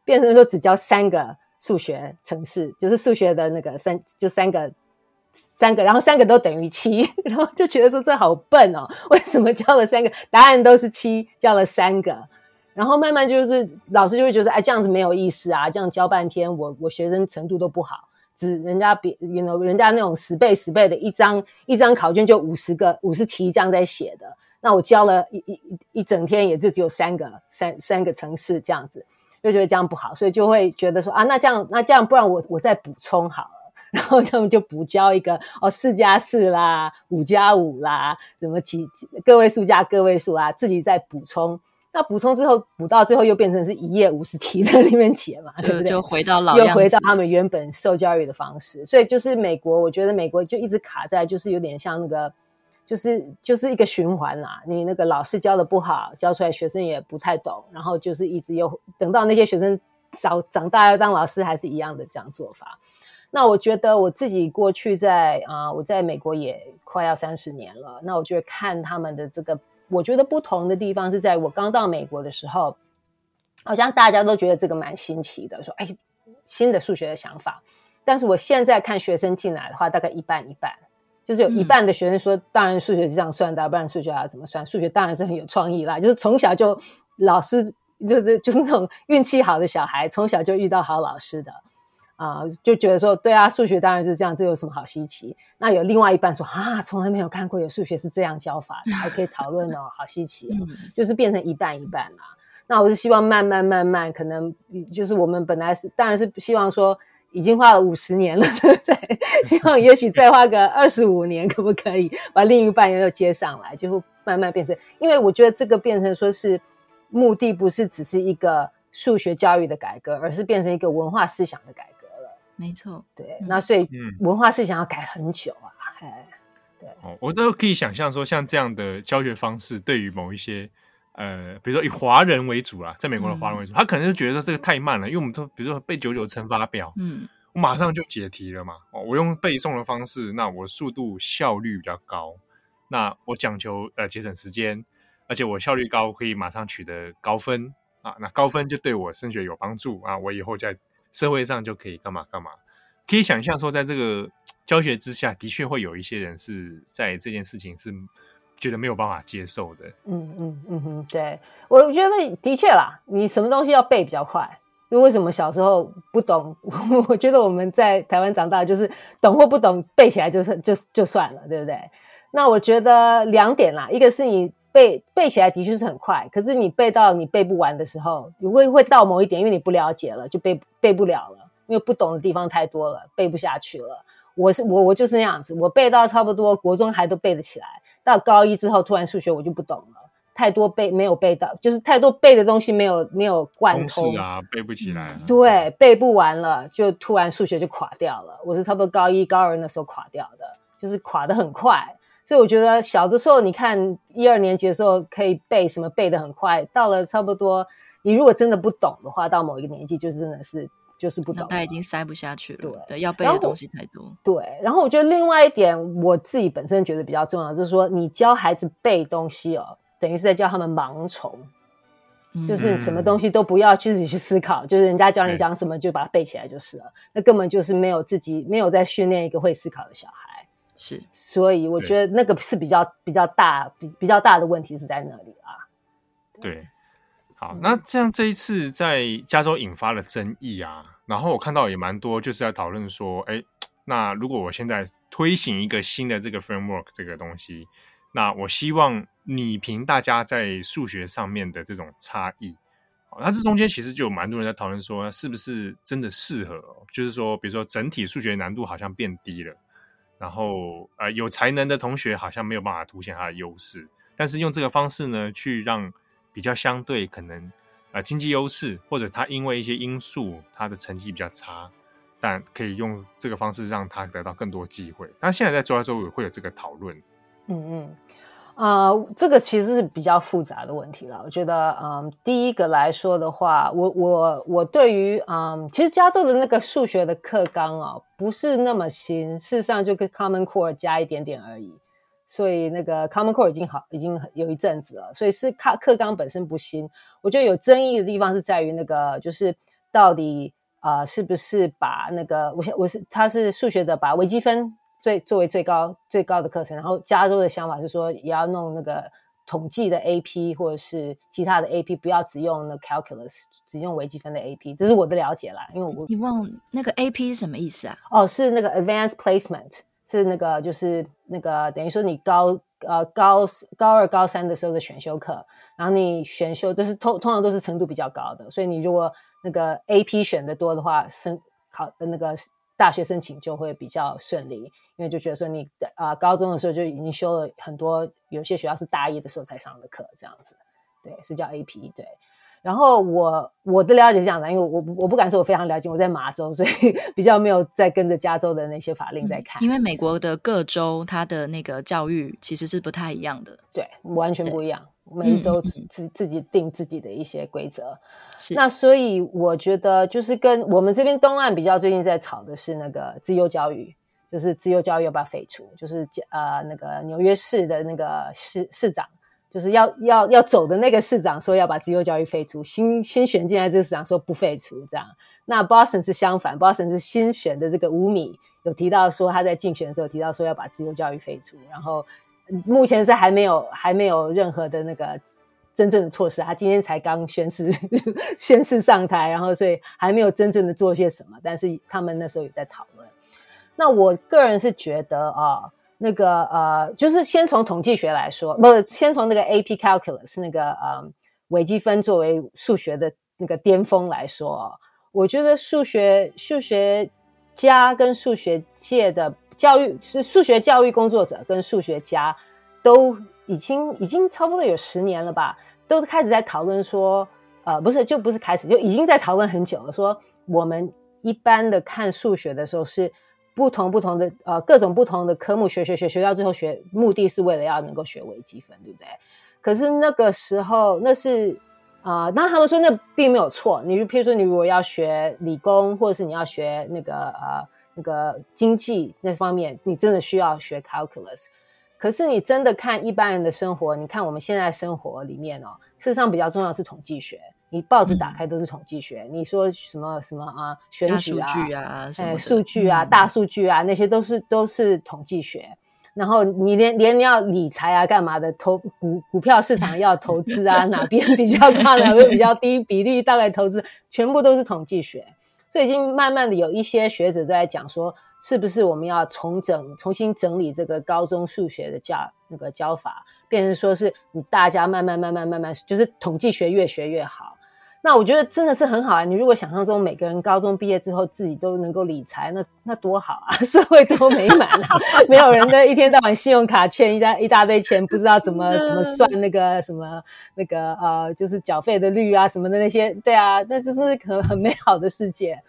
变成说只教三个数学程式，就是数学的那个三就三个。三个，然后三个都等于七，然后就觉得说这好笨哦，为什么教了三个？答案都是七，教了三个，然后慢慢就是老师就会觉得哎这样子没有意思啊，这样教半天我我学生程度都不好，只人家比 you know 人家那种十倍十倍的一张一张考卷就五十个五十题这样在写的，那我教了一一一整天也就只有三个三三个程式这样子，就觉得这样不好，所以就会觉得说啊那这样那这样不然我我再补充好了。然后他们就补交一个哦，四加四啦，五加五啦，什么几个位数加个位数啊，自己再补充。那补充之后补到最后又变成是一页五十题在里面解嘛，对不对？就回到老，又回到他们原本受教育的方式。所以就是美国，我觉得美国就一直卡在，就是有点像那个，就是就是一个循环啦。你那个老师教的不好，教出来学生也不太懂，然后就是一直又等到那些学生长长大要当老师，还是一样的这样做法。那我觉得我自己过去在啊、我在美国也快要三十年了。那我觉得看他们的这个，我觉得不同的地方是在我刚到美国的时候，好像大家都觉得这个蛮新奇的，说哎，新的数学的想法。但是我现在看学生进来的话，大概一半一半，就是有一半的学生说，当然数学是这样算的，不然数学要怎么算？数学当然是很有创意啦，就是从小就老师就是就是那种运气好的小孩，从小就遇到好老师的。啊、呃，就觉得说，对啊，数学当然是这样，这有什么好稀奇？那有另外一半说，啊，从来没有看过有数学是这样教法的，还可以讨论哦，好稀奇哦，就是变成一半一半啦。那我是希望慢慢慢慢，可能就是我们本来是，当然是希望说，已经花了五十年了，对不对？希望也许再花个二十五年，可不可以把另一半又接上来，就会慢慢变成，因为我觉得这个变成说是目的，不是只是一个数学教育的改革，而是变成一个文化思想的改革了。没错，对，那所以文化思想要改很久啊，哎、嗯，对，哦，我都可以想象说，像这样的教学方式，对于某一些呃，比如说以华人为主啦，在美国的华人为主，嗯、他可能就觉得这个太慢了，因为我们都比如说背九九乘法表，嗯，我马上就解题了嘛，哦，我用背诵的方式，那我速度效率比较高，那我讲求呃节省时间，而且我效率高，可以马上取得高分啊，那高分就对我升学有帮助啊，我以后在。社会上就可以干嘛干嘛，可以想象说，在这个教学之下，的确会有一些人是在这件事情是觉得没有办法接受的。嗯嗯嗯哼，对，我觉得的确啦，你什么东西要背比较快，就为什么小时候不懂？我觉得我们在台湾长大，就是懂或不懂，背起来就是就就算了，对不对？那我觉得两点啦，一个是你背背起来的确是很快，可是你背到你背不完的时候，你会会到某一点，因为你不了解了，就背背不了了，因为不懂的地方太多了，背不下去了。我是我我就是那样子，我背到差不多国中还都背得起来，到高一之后突然数学我就不懂了。太多背没有背到，就是太多背的东西没有没有贯通啊，背不起来。对，背不完了，就突然数学就垮掉了。我是差不多高一高二那时候垮掉的，就是垮得很快。所以我觉得小的时候，你看一二年级的时候可以背什么背得很快，到了差不多你如果真的不懂的话，到某一个年纪就真的是就是不懂，他已经塞不下去了。对对，要背的东西太多。对，然后我觉得另外一点，我自己本身觉得比较重要，就是说你教孩子背东西哦。等于是在教他们盲从，就是什么东西都不要去自己去思考，嗯、就是人家教你讲什么就把它背起来就是了。那根本就是没有自己没有在训练一个会思考的小孩。是，所以我觉得那个是比较比较大比比较大的问题是在那里啊。对，好，那这样这一次在加州引发了争议啊，然后我看到也蛮多就是在讨论说，哎，那如果我现在推行一个新的这个 framework 这个东西。那我希望拟平大家在数学上面的这种差异。那这中间其实就有蛮多人在讨论说，是不是真的适合？就是说，比如说整体数学难度好像变低了，然后呃有才能的同学好像没有办法凸显他的优势，但是用这个方式呢，去让比较相对可能呃经济优势或者他因为一些因素他的成绩比较差，但可以用这个方式让他得到更多机会。但现在在加州也会有这个讨论。嗯嗯，呃，这个其实是比较复杂的问题了。我觉得，嗯，第一个来说的话，我我我对于，嗯，其实加州的那个数学的课纲啊，不是那么新，事实上就跟 Common Core 加一点点而已。所以那个 Common Core 已经好，已经有一阵子了，所以是课课纲本身不新。我觉得有争议的地方是在于那个，就是到底啊、呃，是不是把那个，我我是他是数学的，把微积分。最作为最高最高的课程，然后加州的想法是说，也要弄那个统计的 AP 或者是其他的 AP，不要只用那 calculus，只用微积分的 AP，这是我的了解啦。因为我你问那个 AP 是什么意思啊？哦，是那个 advanced placement，是那个就是那个等于说你高呃高高二高三的时候的选修课，然后你选修都是通通常都是程度比较高的，所以你如果那个 AP 选的多的话，升考的那个。大学申请就会比较顺利，因为就觉得说你啊、呃，高中的时候就已经修了很多，有些学校是大一的时候才上的课，这样子，对，是叫 AP，对。然后我我的了解是这样的，因为我我不敢说我非常了解，我在马州，所以 比较没有在跟着加州的那些法令在看。因为美国的各州它的那个教育其实是不太一样的，对，完全不一样。每一周自自自己定自己的一些规则，是那所以我觉得就是跟我们这边东岸比较，最近在吵的是那个自由教育，就是自由教育要不要废除？就是呃那个纽约市的那个市市长，就是要要要走的那个市长说要把自由教育废除，新新选进来这个市长说不废除这样。那 Boston 是相反，Boston 是新选的这个五米有提到说他在竞选的时候提到说要把自由教育废除，然后。目前是还没有还没有任何的那个真正的措施，他今天才刚宣誓 宣誓上台，然后所以还没有真正的做些什么。但是他们那时候也在讨论。那我个人是觉得啊，那个呃，就是先从统计学来说，不，先从那个 AP Calculus 那个呃微积分作为数学的那个巅峰来说，我觉得数学数学家跟数学界的。教育是数学教育工作者跟数学家都已经已经差不多有十年了吧，都开始在讨论说，呃，不是，就不是开始，就已经在讨论很久了。说我们一般的看数学的时候是不同不同的呃各种不同的科目学学学学到最后学，目的是为了要能够学微积分，对不对？可是那个时候那是啊，呃，那他们说那并没有错。你就譬如说你如果要学理工，或者是你要学那个呃。那个经济那方面，你真的需要学 calculus。可是你真的看一般人的生活，你看我们现在生活里面哦，事实上比较重要是统计学。你报纸打开都是统计学，嗯、你说什么什么啊，选举啊，啊，哎，数据啊，大数据啊，那些都是都是统计学。然后你连连你要理财啊，干嘛的，投股股票市场要投资啊，哪边比较高，哪边比较低，比例大概投资，全部都是统计学。所以已经慢慢的有一些学者都在讲说，是不是我们要重整、重新整理这个高中数学的教那个教法，变成说是你大家慢慢、慢慢、慢慢，就是统计学越学越好。那我觉得真的是很好啊！你如果想象中每个人高中毕业之后自己都能够理财，那那多好啊！社会多美满啊！没有人的一天到晚信用卡欠一大一大堆钱，不知道怎么怎么算那个什么那个呃，就是缴费的率啊什么的那些，对啊，那就是很很美好的世界。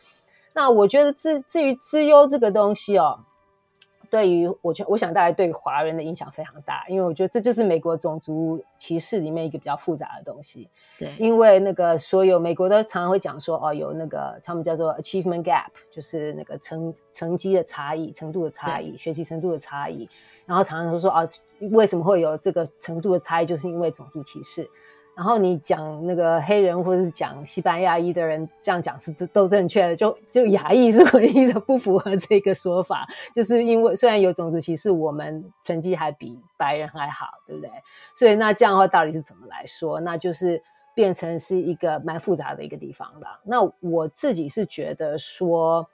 那我觉得至至于资优这个东西哦。对于我觉，我想大概对于华人的影响非常大，因为我觉得这就是美国种族歧视里面一个比较复杂的东西。对，因为那个所有美国都常常会讲说，哦，有那个他们叫做 achievement gap，就是那个成成绩的差异、程度的差异、学习程度的差异，然后常常都说，哦，为什么会有这个程度的差异，就是因为种族歧视。然后你讲那个黑人或者是讲西班牙裔的人这样讲是都正确的，就就亚裔是唯一的不符合这个说法，就是因为虽然有种族歧视，我们成绩还比白人还好，对不对？所以那这样的话到底是怎么来说？那就是变成是一个蛮复杂的一个地方的。那我自己是觉得说，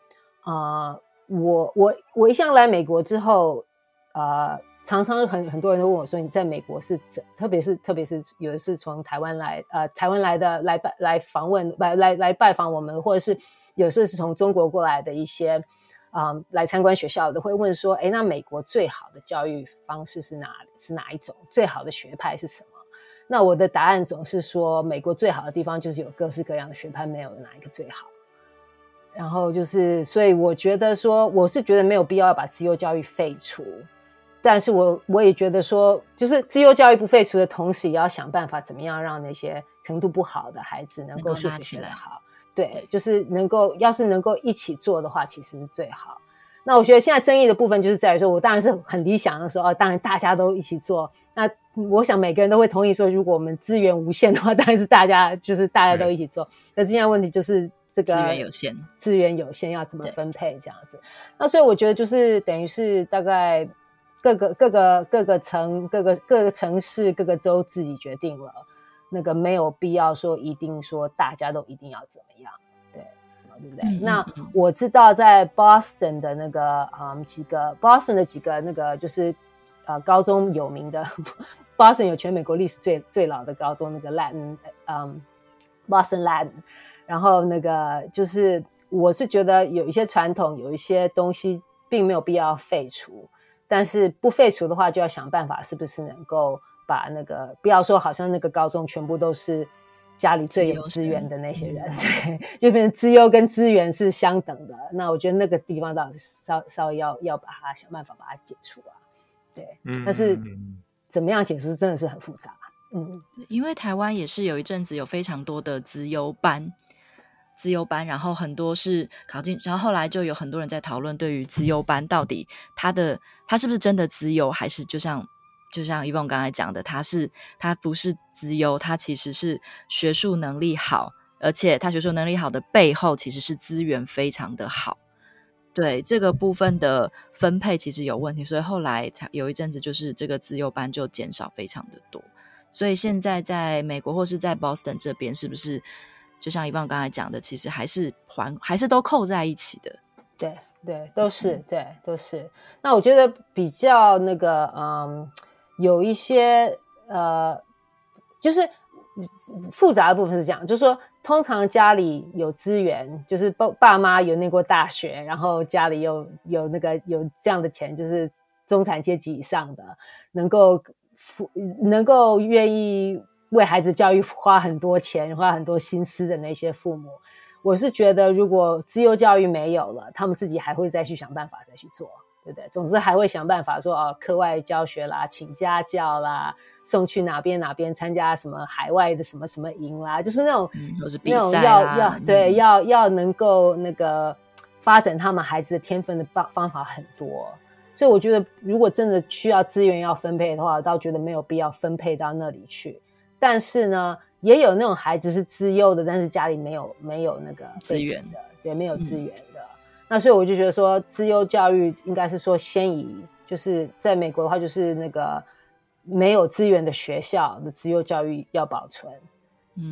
呃，我我我一向来美国之后，呃。常常很很多人都问我说：“你在美国是怎？特别是特别是有的是从台湾来，呃，台湾来的来拜来访问，来来来拜访我们，或者是有时候是从中国过来的一些，啊、来参观学校的，会问说：，诶，那美国最好的教育方式是哪是哪一种？最好的学派是什么？那我的答案总是说，美国最好的地方就是有各式各样的学派，没有哪一个最好。然后就是，所以我觉得说，我是觉得没有必要要把自由教育废除。”但是我我也觉得说，就是资优教育不废除的同时，也要想办法怎么样让那些程度不好的孩子能够数学学得好。对，对，就是能够，要是能够一起做的话，其实是最好。那我觉得现在争议的部分就是在于说，我当然是很理想的说，哦，当然大家都一起做。那我想每个人都会同意说，如果我们资源无限的话，当然是大家就是大家都一起做。可是现在问题就是这个资源有限，资源有限要怎么分配这样子？那所以我觉得就是等于是大概。各个各个各个城各个各个城市各个州自己决定了，那个没有必要说一定说大家都一定要怎么样，对，对不对？嗯、那我知道在 Boston 的那个嗯几个 Boston 的几个那个就是呃高中有名的 Boston 有全美国历史最最老的高中那个 Latin 嗯 Boston Latin，然后那个就是我是觉得有一些传统有一些东西并没有必要废除。但是不废除的话，就要想办法，是不是能够把那个不要说好像那个高中全部都是家里最有资源的那些人，对，就变成资优跟资源是相等的。那我觉得那个地方倒是稍稍微要要把它想办法把它解除啊，对。嗯，但是怎么样解除真的是很复杂。嗯，因为台湾也是有一阵子有非常多的资优班。资优班，然后很多是考进，然后后来就有很多人在讨论，对于资优班到底他的他是不是真的资优，还是就像就像伊凤刚才讲的，他是他不是资优，他其实是学术能力好，而且他学术能力好的背后其实是资源非常的好。对这个部分的分配其实有问题，所以后来有一阵子就是这个资优班就减少非常的多。所以现在在美国或是在 Boston 这边，是不是？就像 Yvonne 刚才讲的，其实还是还还是都扣在一起的。对对，都是对都是。那我觉得比较那个，嗯，有一些呃，就是复杂的部分是这样，就是说，通常家里有资源，就是爸爸妈有念过大学，然后家里有有那个有这样的钱，就是中产阶级以上的，能够能够愿意。为孩子教育花很多钱、花很多心思的那些父母，我是觉得，如果自由教育没有了，他们自己还会再去想办法再去做，对不对？总之还会想办法说，哦，课外教学啦，请家教啦，送去哪边哪边参加什么海外的什么什么营啦，就是那种，嗯、都是比赛啊、那种要要对、嗯、要要能够那个发展他们孩子的天分的方方法很多，所以我觉得，如果真的需要资源要分配的话，我倒觉得没有必要分配到那里去。但是呢，也有那种孩子是资优的，但是家里没有没有那个资源的，对，没有资源的。嗯、那所以我就觉得说，资优教育应该是说先以就是在美国的话，就是那个没有资源的学校的资优教育要保存。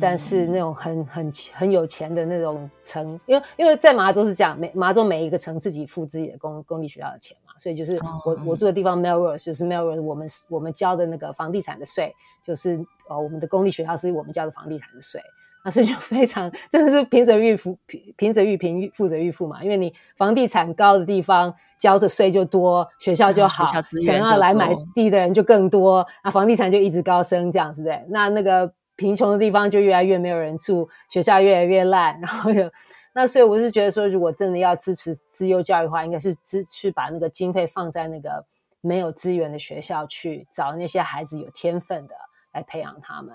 但是那种很很很有钱的那种城，因为因为在麻州是这样，每麻州每一个城自己付自己的公公立学校的钱嘛，所以就是我、oh, 我住的地方 Melrose 就是 Melrose，我们我们交的那个房地产的税，就是呃我们的公立学校是我们交的房地产的税，那所以就非常真的是贫者愈富，贫贫者愈贫，富者愈富嘛，因为你房地产高的地方交的税就多，学校就好，想要来买地的人就更多，啊房地产就一直高升这样子对，那那个。贫穷的地方就越来越没有人住，学校越来越烂，然后有那，所以我是觉得说，如果真的要支持资优教育的话，应该是支去把那个经费放在那个没有资源的学校去找那些孩子有天分的来培养他们，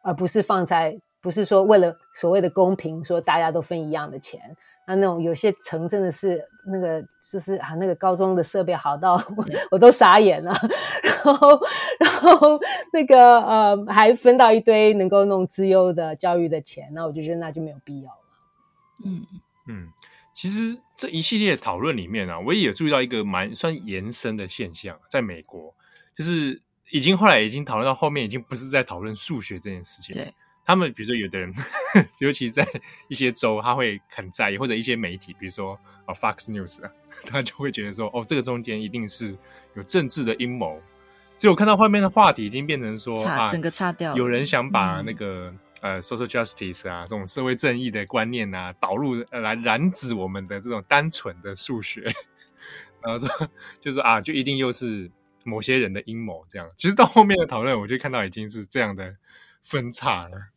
而不是放在不是说为了所谓的公平，说大家都分一样的钱。那那种有些城真的是那个就是啊，那个高中的设备好到 我我都傻眼了，然后然后那个呃还分到一堆能够弄资优的教育的钱，那我就觉得那就没有必要了。嗯嗯，其实这一系列讨论里面啊，我也有注意到一个蛮算延伸的现象，在美国就是已经后来已经讨论到后面，已经不是在讨论数学这件事情。对。他们比如说，有的人，尤其在一些州，他会很在意，或者一些媒体，比如说哦，Fox News 啊，他就会觉得说，哦，这个中间一定是有政治的阴谋。所以我看到后面的话题已经变成说，啊，整个擦掉，有人想把那个、嗯、呃，social justice 啊，这种社会正义的观念啊，导入来染指我们的这种单纯的数学，然后说就是啊，就一定又是某些人的阴谋这样。其实到后面的讨论，我就看到已经是这样的分叉了。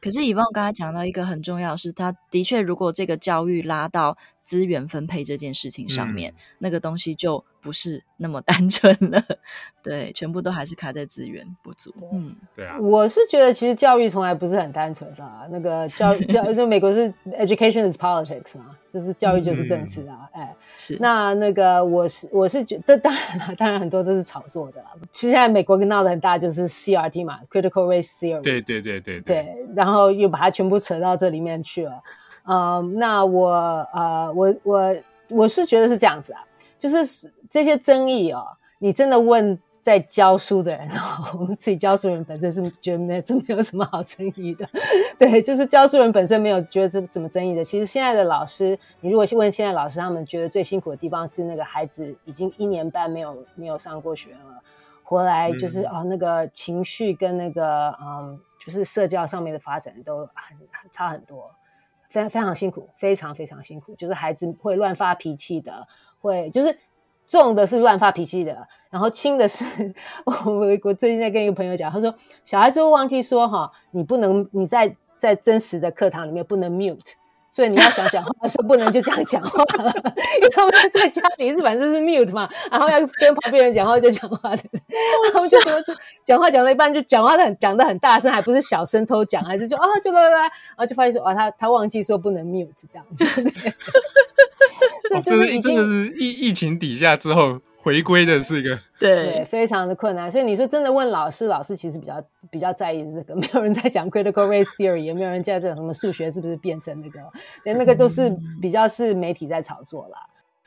可是以旺刚才讲到一个很重要的是，他的确，如果这个教育拉到资源分配这件事情上面，嗯、那个东西就不是那么单纯了。对，全部都还是卡在资源不足。嗯，对啊。我是觉得其实教育从来不是很单纯的啊。那个教教 就美国是 education is politics 嘛，就是教育就是政治啊。嗯、哎，是。那那个我是我是觉得，当然了，当然很多都是炒作的啦。其实现在美国闹得很大，就是 CRT 嘛，critical race theory。对对对对对。对，然后又把它全部扯到这里面去了。嗯，那我呃，我我我是觉得是这样子啊，就是这些争议哦，你真的问在教书的人哦，我们自己教书人本身是觉得没真没有什么好争议的，对，就是教书人本身没有觉得这什么争议的。其实现在的老师，你如果去问现在老师，他们觉得最辛苦的地方是那个孩子已经一年半没有没有上过学了，回来就是、嗯、哦那个情绪跟那个嗯，就是社交上面的发展都很差很多。非常非常辛苦，非常非常辛苦，就是孩子会乱发脾气的，会就是重的是乱发脾气的，然后轻的是，我我最近在跟一个朋友讲，他说小孩子会忘记说哈，你不能你在在真实的课堂里面不能 mute。所以你要想讲话的时候，不能就这样讲话了，因为他们在家里是反正是 mute 嘛，然后要跟旁边人讲话就讲话的，然后就说就讲话讲到一半就讲话的很讲的很大声，还不是小声偷讲，还是就啊就来来来，然后就发现说啊他他忘记说不能 mute 这样子，所以就是真的是疫疫情底下之后。回归的是一个对，对，非常的困难。所以你说真的问老师，老师其实比较比较在意这个，没有人在讲 critical race theory，也没有人在讲什么数学是不是变成那个，连那个都是比较是媒体在炒作啦。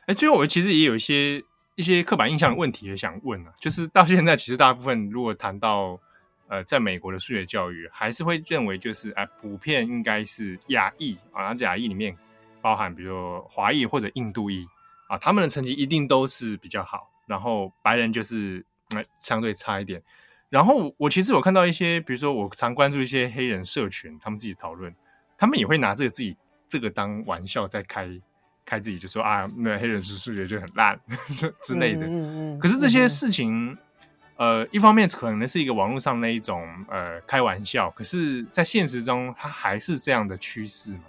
哎、嗯，最后我其实也有一些一些刻板印象的问题也想问啊，就是到现在其实大部分如果谈到呃在美国的数学教育，还是会认为就是哎、呃、普遍应该是亚裔啊，亚裔里面包含比如说华裔或者印度裔。啊，他们的成绩一定都是比较好，然后白人就是呃相对差一点。然后我其实有看到一些，比如说我常关注一些黑人社群，他们自己讨论，他们也会拿这个自己这个当玩笑在开开自己，就说啊，那黑人是数学就很烂 之类的。嗯嗯。可是这些事情，呃，一方面可能是一个网络上那一种呃开玩笑，可是在现实中，它还是这样的趋势吗？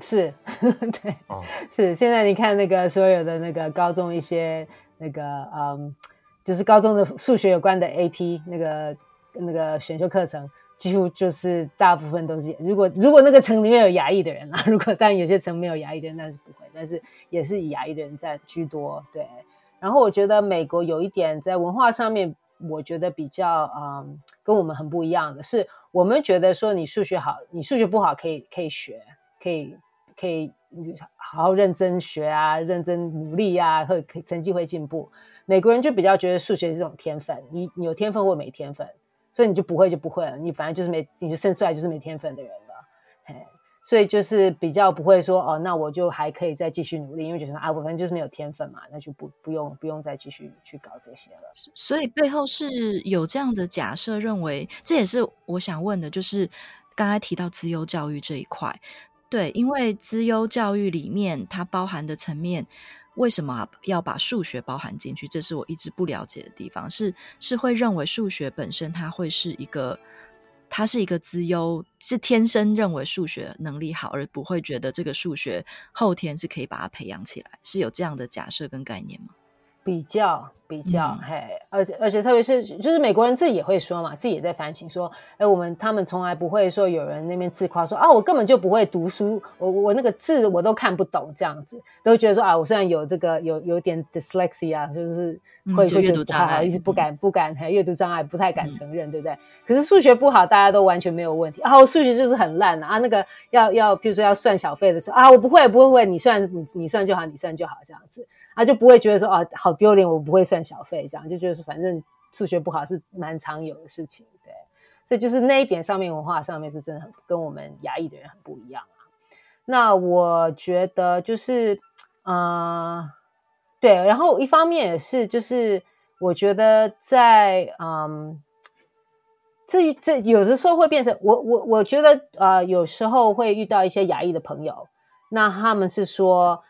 是，对，哦、是。现在你看那个所有的那个高中一些那个嗯，就是高中的数学有关的 AP 那个那个选修课程，几乎就是大部分都是。如果如果那个层里面有牙医的人啊，如果当然有些层没有牙医的人，那是不会，但是也是以牙医的人占居多。对。然后我觉得美国有一点在文化上面，我觉得比较嗯跟我们很不一样的是，我们觉得说你数学好，你数学不好可以可以学，可以。可以好好认真学啊，认真努力啊，会成绩会进步。美国人就比较觉得数学是这种天分，你你有天分或没天分，所以你就不会就不会了，你反正就是没，你就生出来就是没天分的人了，嘿。所以就是比较不会说哦，那我就还可以再继续努力，因为觉得啊，我反正就是没有天分嘛，那就不不用不用再继续去搞这些了。所以背后是有这样的假设，认为这也是我想问的，就是刚才提到资优教育这一块，对，因为资优教育里面它包含的层面，为什么要把数学包含进去？这是我一直不了解的地方，是是会认为数学本身它会是一个。它是一个资优，是天生认为数学能力好，而不会觉得这个数学后天是可以把它培养起来，是有这样的假设跟概念吗？比较比较，嗯、嘿，而且而且特别是就是美国人自己也会说嘛，自己也在反省说，哎，我们他们从来不会说有人那边自夸说啊，我根本就不会读书，我我那个字我都看不懂，这样子都觉得说啊，我虽然有这个有有点 dyslexia，就是会、会觉得不好意思，不敢不敢，还阅读障碍不太敢承认，嗯、对不对？可是数学不好，大家都完全没有问题啊，我数学就是很烂啊，啊那个要要比如说要算小费的时候啊，我不会不会不会，你算你你算就好，你算就好这样子。啊就不会觉得说啊，好丢脸，我不会算小费，这样就觉得说反正数学不好是蛮常有的事情，对，所以就是那一点上面文化上面是真的很跟我们亚裔的人很不一样啊。那我觉得就是啊、呃，对，然后一方面也是就是我觉得在嗯，这这有的时候会变成我我我觉得啊、呃，有时候会遇到一些亚裔的朋友，那他们是说。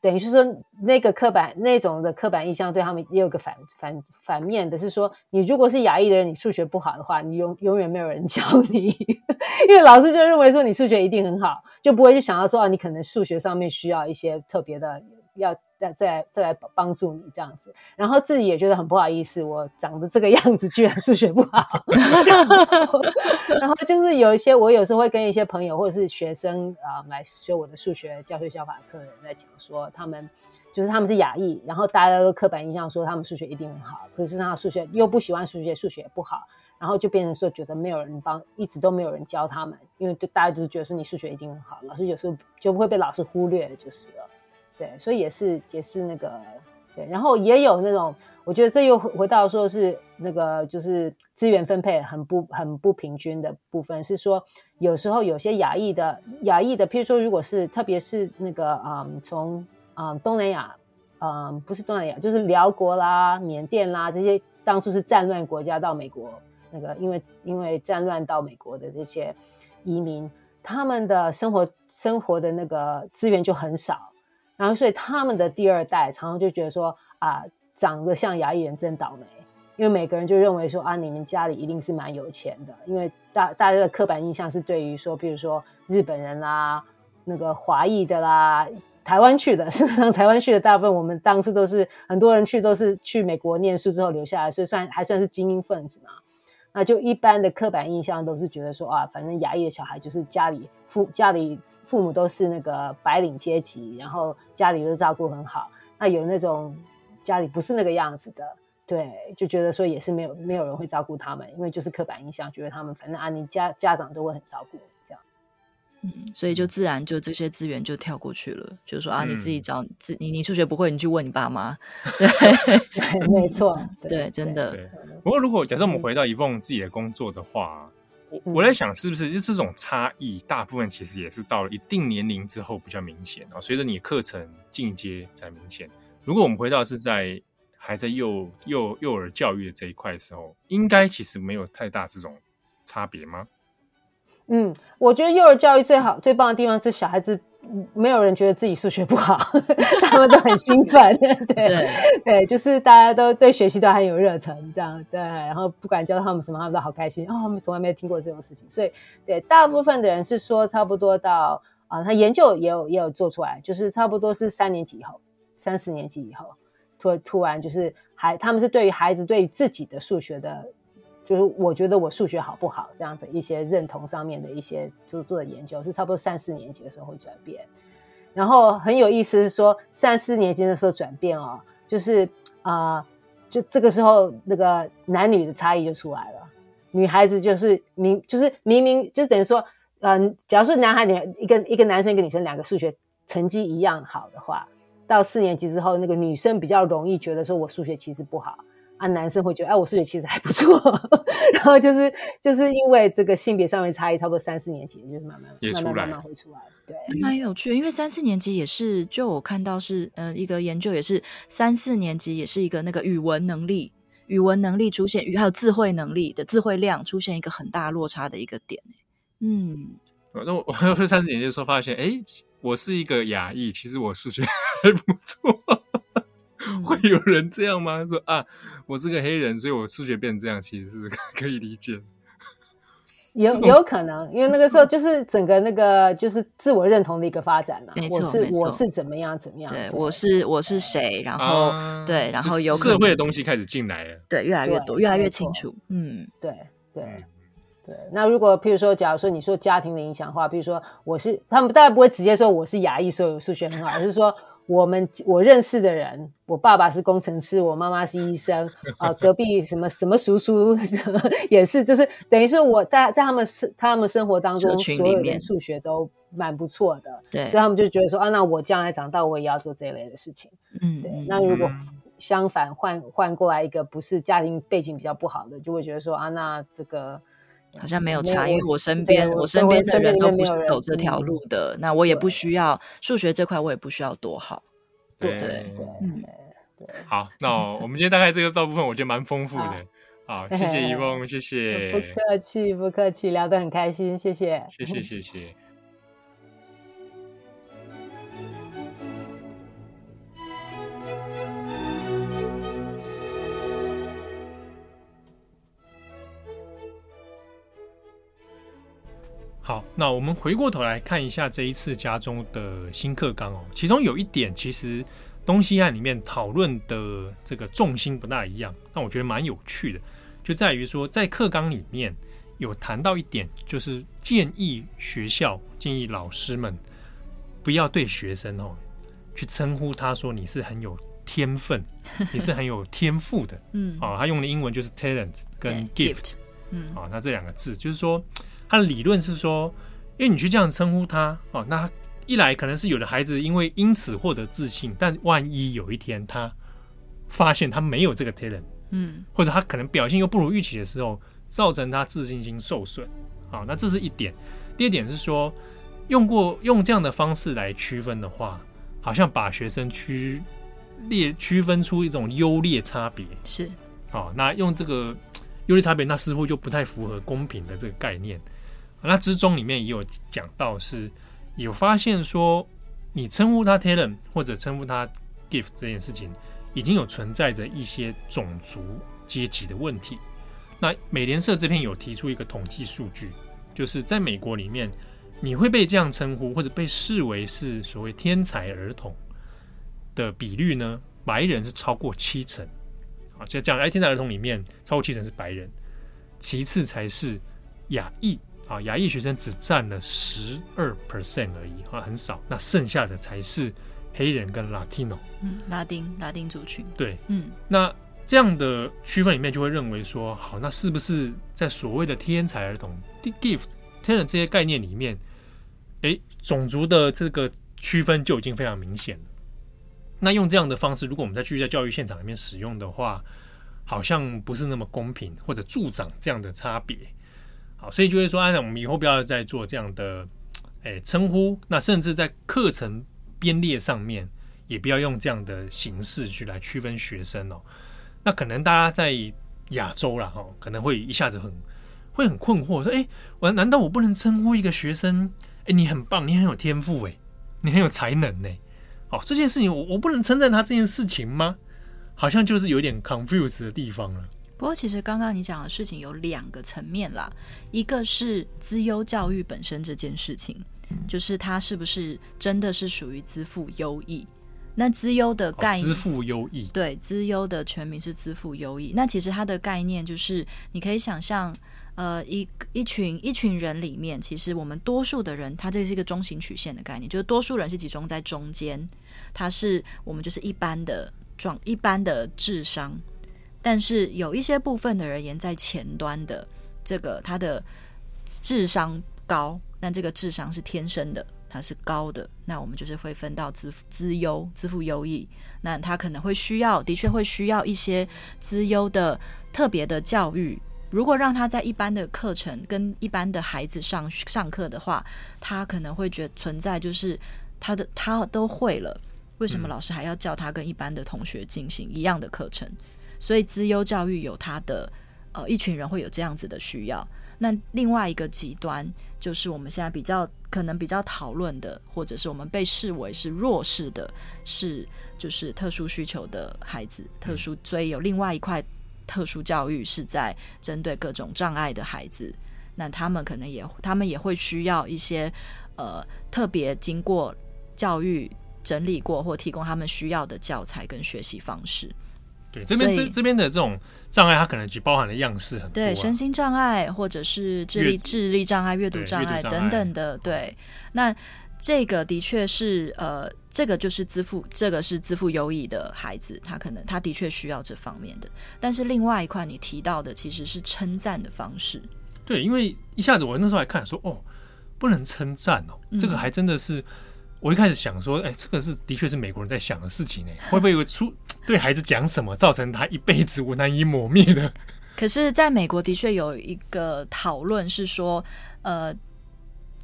等于是说，那个刻板那种的刻板印象对他们也有个反反反面的是说，你如果是亚裔的人，你数学不好的话，你永永远没有人教你，因为老师就认为说你数学一定很好，就不会去想到说啊，你可能数学上面需要一些特别的。要再再再来帮助你这样子，然后自己也觉得很不好意思，我长得这个样子，居然数学不好。然后，就是有一些，我有时候会跟一些朋友或者是学生啊、来修我的数学教学小法课的人在讲说，他们就是他们是亚裔，然后大家都刻板印象说他们数学一定很好，可是他数学又不喜欢数学，数学也不好，然后就变成说觉得没有人帮，一直都没有人教他们，因为就大家就是觉得说你数学一定很好，老师有时候就不会被老师忽略，就是了。对，所以也是也是那个对，然后也有那种，我觉得这又回到说是那个就是资源分配很不很不平均的部分，是说有时候有些亚裔的亚裔的，譬如说如果是特别是那个啊、嗯，从啊、嗯、东南亚、嗯，不是东南亚，就是辽国啦、缅甸啦这些当初是战乱国家到美国那个，因为因为战乱到美国的这些移民，他们的生活生活的那个资源就很少。然后，所以他们的第二代常常就觉得说啊，长得像牙医人真倒霉，因为每个人就认为说啊，你们家里一定是蛮有钱的，因为大大家的刻板印象是对于说，比如说日本人啦、那个华裔的啦、台湾去的，事实上台湾去的大部分，我们当时都是很多人去都是去美国念书之后留下来，所以算还算是精英分子嘛。那就一般的刻板印象都是觉得说啊，反正牙医的小孩就是家里父家里父母都是那个白领阶级，然后家里都照顾很好。那有那种家里不是那个样子的，对，就觉得说也是没有没有人会照顾他们，因为就是刻板印象，觉得他们反正啊，你家家长都会很照顾。嗯，所以就自然就这些资源就跳过去了，就是说啊，你自己找自你你数学不会，你去问你爸妈。对，没错，对，真的。不过如果假设我们回到 Yvonne 自己的工作的话，我我在想是不是就这种差异，大部分其实也是到了一定年龄之后比较明显啊，随着你课程进阶才明显。如果我们回到是在还在幼幼幼儿教育的这一块的时候，应该其实没有太大这种差别吗？嗯，我觉得幼儿教育最好最棒的地方是小孩子没有人觉得自己数学不好，他们都很兴奋，对 对，对，就是大家都对学习都很有热忱，这样对，然后不管教他们什么，他们都好开心哦，我们从来没有听过这种事情，所以对大部分的人是说差不多到啊、呃，他研究也有也有做出来，就是差不多是三年级以后，三四年级以后，突突然就是孩他们是对于孩子对于自己的数学的。就是我觉得我数学好不好这样的一些认同上面的一些就做的研究是差不多三四年级的时候会转变，然后很有意思是说三四年级的时候转变哦，就是啊、就这个时候那个男女的差异就出来了，女孩子就是明就是明明就等于说，嗯、假如说男孩女孩一个一个男生一个女生两个数学成绩一样好的话，到四年级之后，那个女生比较容易觉得说我数学其实不好。啊，男生会觉得，哎，我数学其实还不错，然后就是就是因为这个性别上面差异，差不多三四年级就是慢慢慢慢慢慢会出来，对，蛮有趣的。因为三四年级也是，就我看到是，呃，一个研究也是三四年级也是一个那个语文能力、语文能力出现，语还有智慧能力的智慧量出现一个很大落差的一个点。嗯，那我 我三四年级的时候发现，哎，我是一个亚裔，其实我数学 还不错。会有人这样吗？说啊，我是个黑人，所以我数学变成这样，其实是 可以理解。有有可能，因为那个时候就是整个那个就是自我认同的一个发展了。没错，我是，我是怎么样怎么样？对，我是我是谁？然后、啊、对，然后有社会的东西开始进来了。对，越来越多，越来越清楚。嗯，对对对。那如果譬如说，假如说你说家庭的影响的话，比如说我是他们，当然不会直接说我是牙医，所以我数学很好，而是说。我们我认识的人，我爸爸是工程师，我妈妈是医生 啊、呃，隔壁什么什么叔叔 也是，就是等于是我在在他们生他们生活当中，所有人数学都蛮不错的，对，所以他们就觉得说啊，那我将来长大我也要做这一类的事情，嗯，对。那如果相反换换过来一个不是家庭背景比较不好的，就会觉得说啊，那这个。好像没有差，因为我身边我身边的人都不是走这条路的，那我也不需要数学这块，我也不需要多好。对对对嗯，好，那我们今天大概这个大部分，我觉得蛮丰富的。好，谢谢一梦，谢 谢。不客气，不客气，聊得很开心，谢谢，谢谢，谢谢。好，那我们回过头来看一下这一次家中的新课纲哦，其中有一点其实东西岸里面讨论的这个重心不大一样，但我觉得蛮有趣的，就在于说在课纲里面有谈到一点，就是建议学校建议老师们不要对学生哦去称呼他说你是很有天分，你是很有天赋的，嗯，啊，他用的英文就是 talent 跟 gift，嗯，啊，那这两个字就是说。他的理论是说，因为你去这样称呼他哦，那一来可能是有的孩子因为因此获得自信，但万一有一天他发现他没有这个 talent，嗯，或者他可能表现又不如预期的时候，造成他自信心受损，好，那这是一点。第二点是说，用过用这样的方式来区分的话，好像把学生区列区分出一种优劣差别，是，好，那用这个 优劣差别，那似乎就不太符合公平的这个概念。那之中里面也有讲到，是有发现说，你称呼他 talent 或者称呼他 gift 这件事情，已经有存在着一些种族阶级的问题。那美联社这边有提出一个统计数据，就是在美国里面，你会被这样称呼或者被视为是所谓天才儿童的比率呢，白人是超过七成。啊，就讲，哎，天才儿童里面超过七成是白人，其次才是亚裔。啊，亚裔学生只占了十二 percent 而已，啊，很少。那剩下的才是黑人跟 Latino，嗯，拉丁拉丁族群。对，嗯，那这样的区分里面就会认为说，好，那是不是在所谓的天才儿童 gift talent 这些概念里面，诶，种族的这个区分就已经非常明显了。那用这样的方式，如果我们在继续在教育现场里面使用的话，好像不是那么公平，或者助长这样的差别。所以就会说，哎，我们以后不要再做这样的，哎，称呼。那甚至在课程编列上面，也不要用这样的形式去来区分学生哦。那可能大家在亚洲啦，哈，可能会一下子很会很困惑，说，哎，我难道我不能称呼一个学生，哎，你很棒，你很有天赋，哎，你很有才能呢？哦，这件事情我我不能称赞他这件事情吗？好像就是有点 confuse 的地方了。不过，其实刚刚你讲的事情有两个层面啦，一个是资优教育本身这件事情，就是它是不是真的是属于资赋优异？那资优的概念，资赋优异，对，资优的全名是资赋优异。那其实它的概念就是，你可以想象，呃，一一群一群人里面，其实我们多数的人，它这是一个中型曲线的概念，就是多数人是集中在中间，它是我们就是一般的状一般的智商。但是有一些部分的人，在前端的这个他的智商高，那这个智商是天生的，它是高的，那我们就是会分到资资优、资富优异。那他可能会需要，的确会需要一些资优的特别的教育。如果让他在一般的课程跟一般的孩子上上课的话，他可能会觉存在就是他的他都会了，为什么老师还要叫他跟一般的同学进行一样的课程？所以资优教育有它的呃一群人会有这样子的需要。那另外一个极端，就是我们现在比较可能比较讨论的，或者是我们被视为是弱势的，是就是特殊需求的孩子，特殊，所以有另外一块特殊教育是在针对各种障碍的孩子，那他们可能也他们也会需要一些呃特别经过教育整理过或提供他们需要的教材跟学习方式。对，这边这这边的这种障碍，它可能只包含的样式很多，啊，对，身心障碍或者是智力智力障碍、阅读障碍等等的。对，那这个的确是呃，这个就是自负，这个是自负优异的孩子，他可能他的确需要这方面的。但是另外一块你提到的其实是称赞的方式。对，因为一下子我那时候还看说哦，不能称赞哦，这个还真的是。嗯我一开始想说，哎、欸，这个是的确是美国人在想的事情呢，会不会有出对孩子讲什么，造成他一辈子我难以抹灭的？可是，在美国的确有一个讨论是说，呃，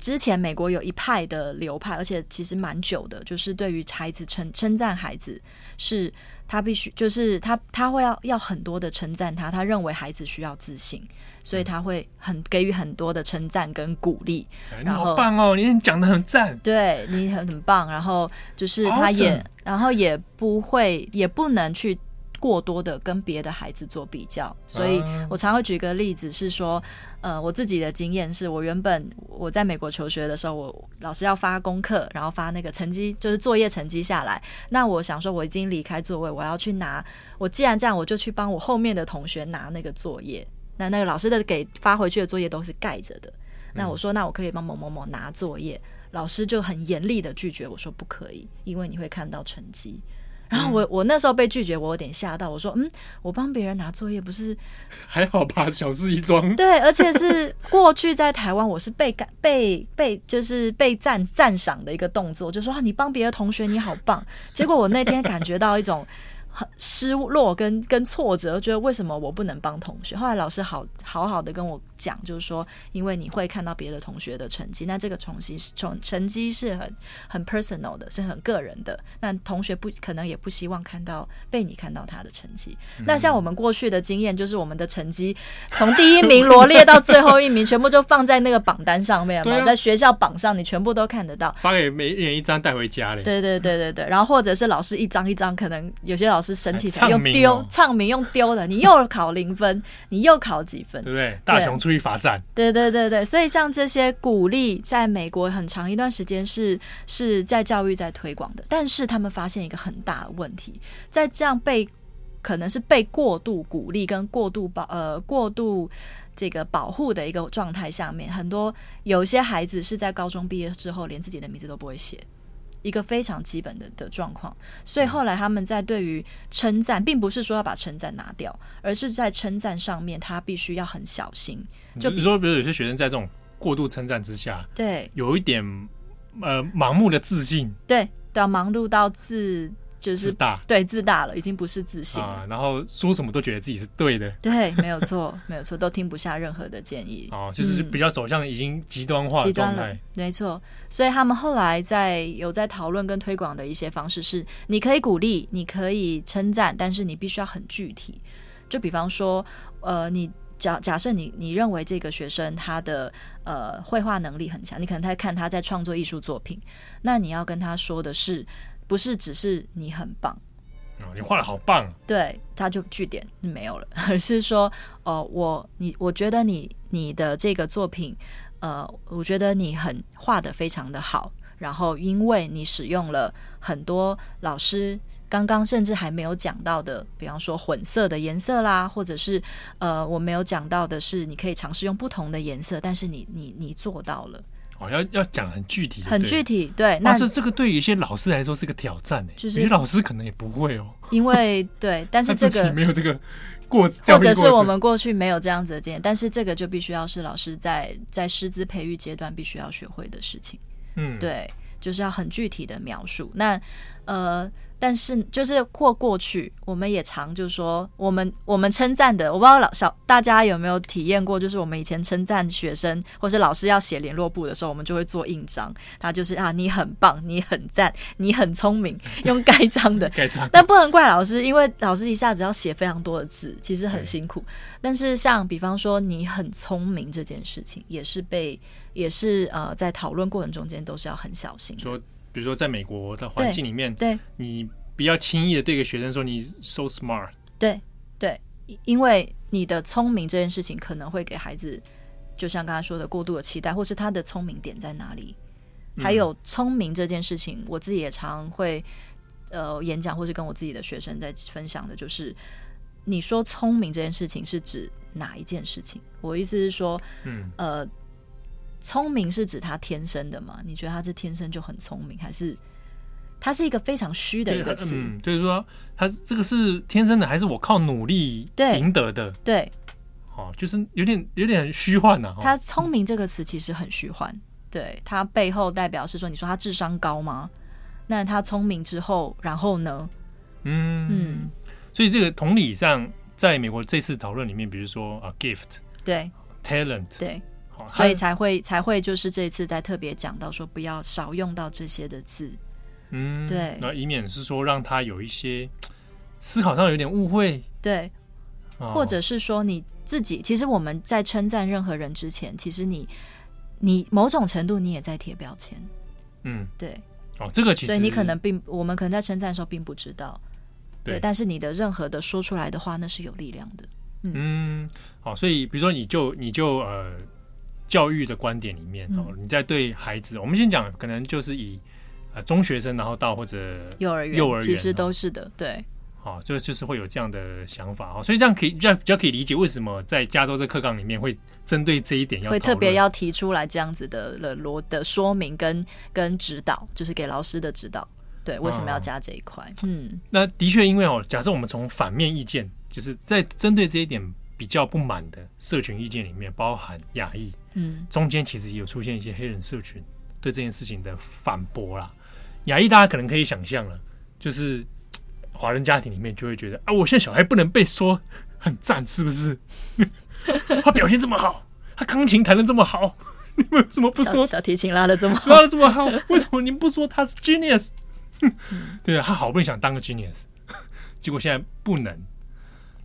之前美国有一派的流派，而且其实蛮久的，就是对于孩子称称赞孩子是。他必须就是他，他会要要很多的称赞他。他认为孩子需要自信，所以他会很给予很多的称赞跟鼓励。你好棒哦，你讲的很赞，对你很很棒。然后就是他也，Awesome. 然后也不会，也不能去。过多的跟别的孩子做比较，所以我常会举个例子是说，呃，我自己的经验是我原本我在美国求学的时候，我老师要发功课，然后发那个成绩，就是作业成绩下来。那我想说，我已经离开座位，我要去拿。我既然这样，我就去帮我后面的同学拿那个作业。那那个老师的给发回去的作业都是盖着的。那我说，那我可以帮某某某拿作业，老师就很严厉的拒绝我说不可以，因为你会看到成绩。然后我我那时候被拒绝，我有点吓到。我说，嗯，我帮别人拿作业不是 还好吧，小事一桩。对，而且是过去在台湾，我是被感被被就是被赞赞赏的一个动作，就说啊，你帮别的同学，你好棒。结果我那天感觉到一种。很失落跟跟挫折，觉得为什么我不能帮同学？后来老师好好好的跟我讲，就是说，因为你会看到别的同学的成绩，那这个成绩是成成绩是很很 personal 的，是很个人的。那同学不可能也不希望看到被你看到他的成绩。嗯、那像我们过去的经验，就是我们的成绩从第一名罗列到最后一名，全部就放在那个榜单上面嘛，在学校榜上，你全部都看得到。发给每人一张带回家嘞。对对对对对，然后或者是老师一张一张，可能有些老师。老师生气起来用丢，唱名用丢的，你又考零分，你又考几分，对不对？大雄出去罚站，对对对对，所以像这些鼓励，在美国很长一段时间是是在教育在推广的，但是他们发现一个很大的问题，在这样被可能是被过度鼓励跟过度保呃过度这个保护的一个状态下面，很多有些孩子是在高中毕业之后连自己的名字都不会写。一个非常基本的的状况，所以后来他们在对于称赞，并不是说要把称赞拿掉，而是在称赞上面，他必须要很小心。就比如说，比如有些学生在这种过度称赞之下，对，有一点呃盲目的自信，对，到盲目到自。就是自大，对，自大了，已经不是自信啊。然后说什么都觉得自己是对的，对，没有错，没有错，都听不下任何的建议。哦，就是比较走向已经极端化的状态，极端了，没错。所以他们后来在有在讨论跟推广的一些方式是：你可以鼓励，你可以称赞，但是你必须要很具体。就比方说，呃，你假假设你你认为这个学生他的呃绘画能力很强，你可能在看他在创作艺术作品，那你要跟他说的是。不是只是你很棒。哦，你画的好棒，对，他就句点没有了，而是说，哦、呃，我你我觉得你你的这个作品，呃，我觉得你很画的非常的好，然后因为你使用了很多老师刚刚甚至还没有讲到的，比方说混色的颜色啦，或者是呃，我没有讲到的是，你可以尝试用不同的颜色，但是你你你做到了。哦，要要讲很具体，很具体，对。但是这个对于一些老师来说是个挑战，就是有些老师可能也不会哦。因为对，但是这个没有这个过，或者是我们过去没有这样子的经验，但是这个就必须要是老师在在师资培育阶段必须要学会的事情。嗯，对，就是要很具体的描述。那呃。但是，就是过过去，我们也常就是说，我们我们称赞的，我不知道老小大家有没有体验过，就是我们以前称赞学生或是老师要写联络簿的时候，我们就会做印章，他就是啊，你很棒，你很赞，你很聪明，用盖章的。盖章。但不能怪老师，因为老师一下子要写非常多的字，其实很辛苦。但是像比方说你很聪明这件事情，也是被也是呃在讨论过程中间都是要很小心的。比如说，在美国的环境里面，对，对你比较轻易的对一个学生说你 so smart，对对，因为你的聪明这件事情可能会给孩子，就像刚才说的过度的期待，或是他的聪明点在哪里？还有聪明这件事情，我自己也常会呃演讲，或是跟我自己的学生在分享的，就是你说聪明这件事情是指哪一件事情？我意思是说，嗯呃。聪明是指他天生的吗？你觉得他是天生就很聪明，还是他是一个非常虚的一个词？嗯，就是说他这个是天生的，还是我靠努力赢得的？对，对哦，就是有点有点虚幻呐。他聪明这个词其实很虚幻，对，他背后代表是说，你说他智商高吗？那他聪明之后，然后呢？嗯嗯，所以这个同理上，在美国这次讨论里面，比如说啊，gift，对，talent，对。所以才会才会就是这次在特别讲到说不要少用到这些的字，嗯，对，那以免是说让他有一些思考上有点误会，对，或者是说你自己，其实我们在称赞任何人之前，其实你你某种程度你也在贴标签，嗯，对，哦，这个其实所以你可能并我们可能在称赞的时候并不知道，对，但是你的任何的说出来的话，那是有力量的，嗯，好，所以比如说你就你就呃。教育的观点里面哦，你在对孩子，我们先讲，可能就是以呃中学生，然后到或者幼儿园，幼儿园其实都是的，对。好，就就是会有这样的想法哦，所以这样可以这样比较可以理解为什么在加州这课纲里面会针对这一点要会特别要提出来这样子的的罗的说明跟跟指导，就是给老师的指导，对，为什么要加这一块？嗯，那的确因为哦，假设我们从反面意见，就是在针对这一点比较不满的社群意见里面，包含亚裔。嗯，中间其实也有出现一些黑人社群对这件事情的反驳啦。亚裔大家可能可以想象了，就是华人家庭里面就会觉得啊，我现在小孩不能被说很赞，是不是？他表现这么好，他钢琴弹的这么好，你们为什么不说小，小提琴拉的这么好，拉的这么好？为什么你不说他是 genius？对啊，他好不容易想当个 genius，结果现在不能。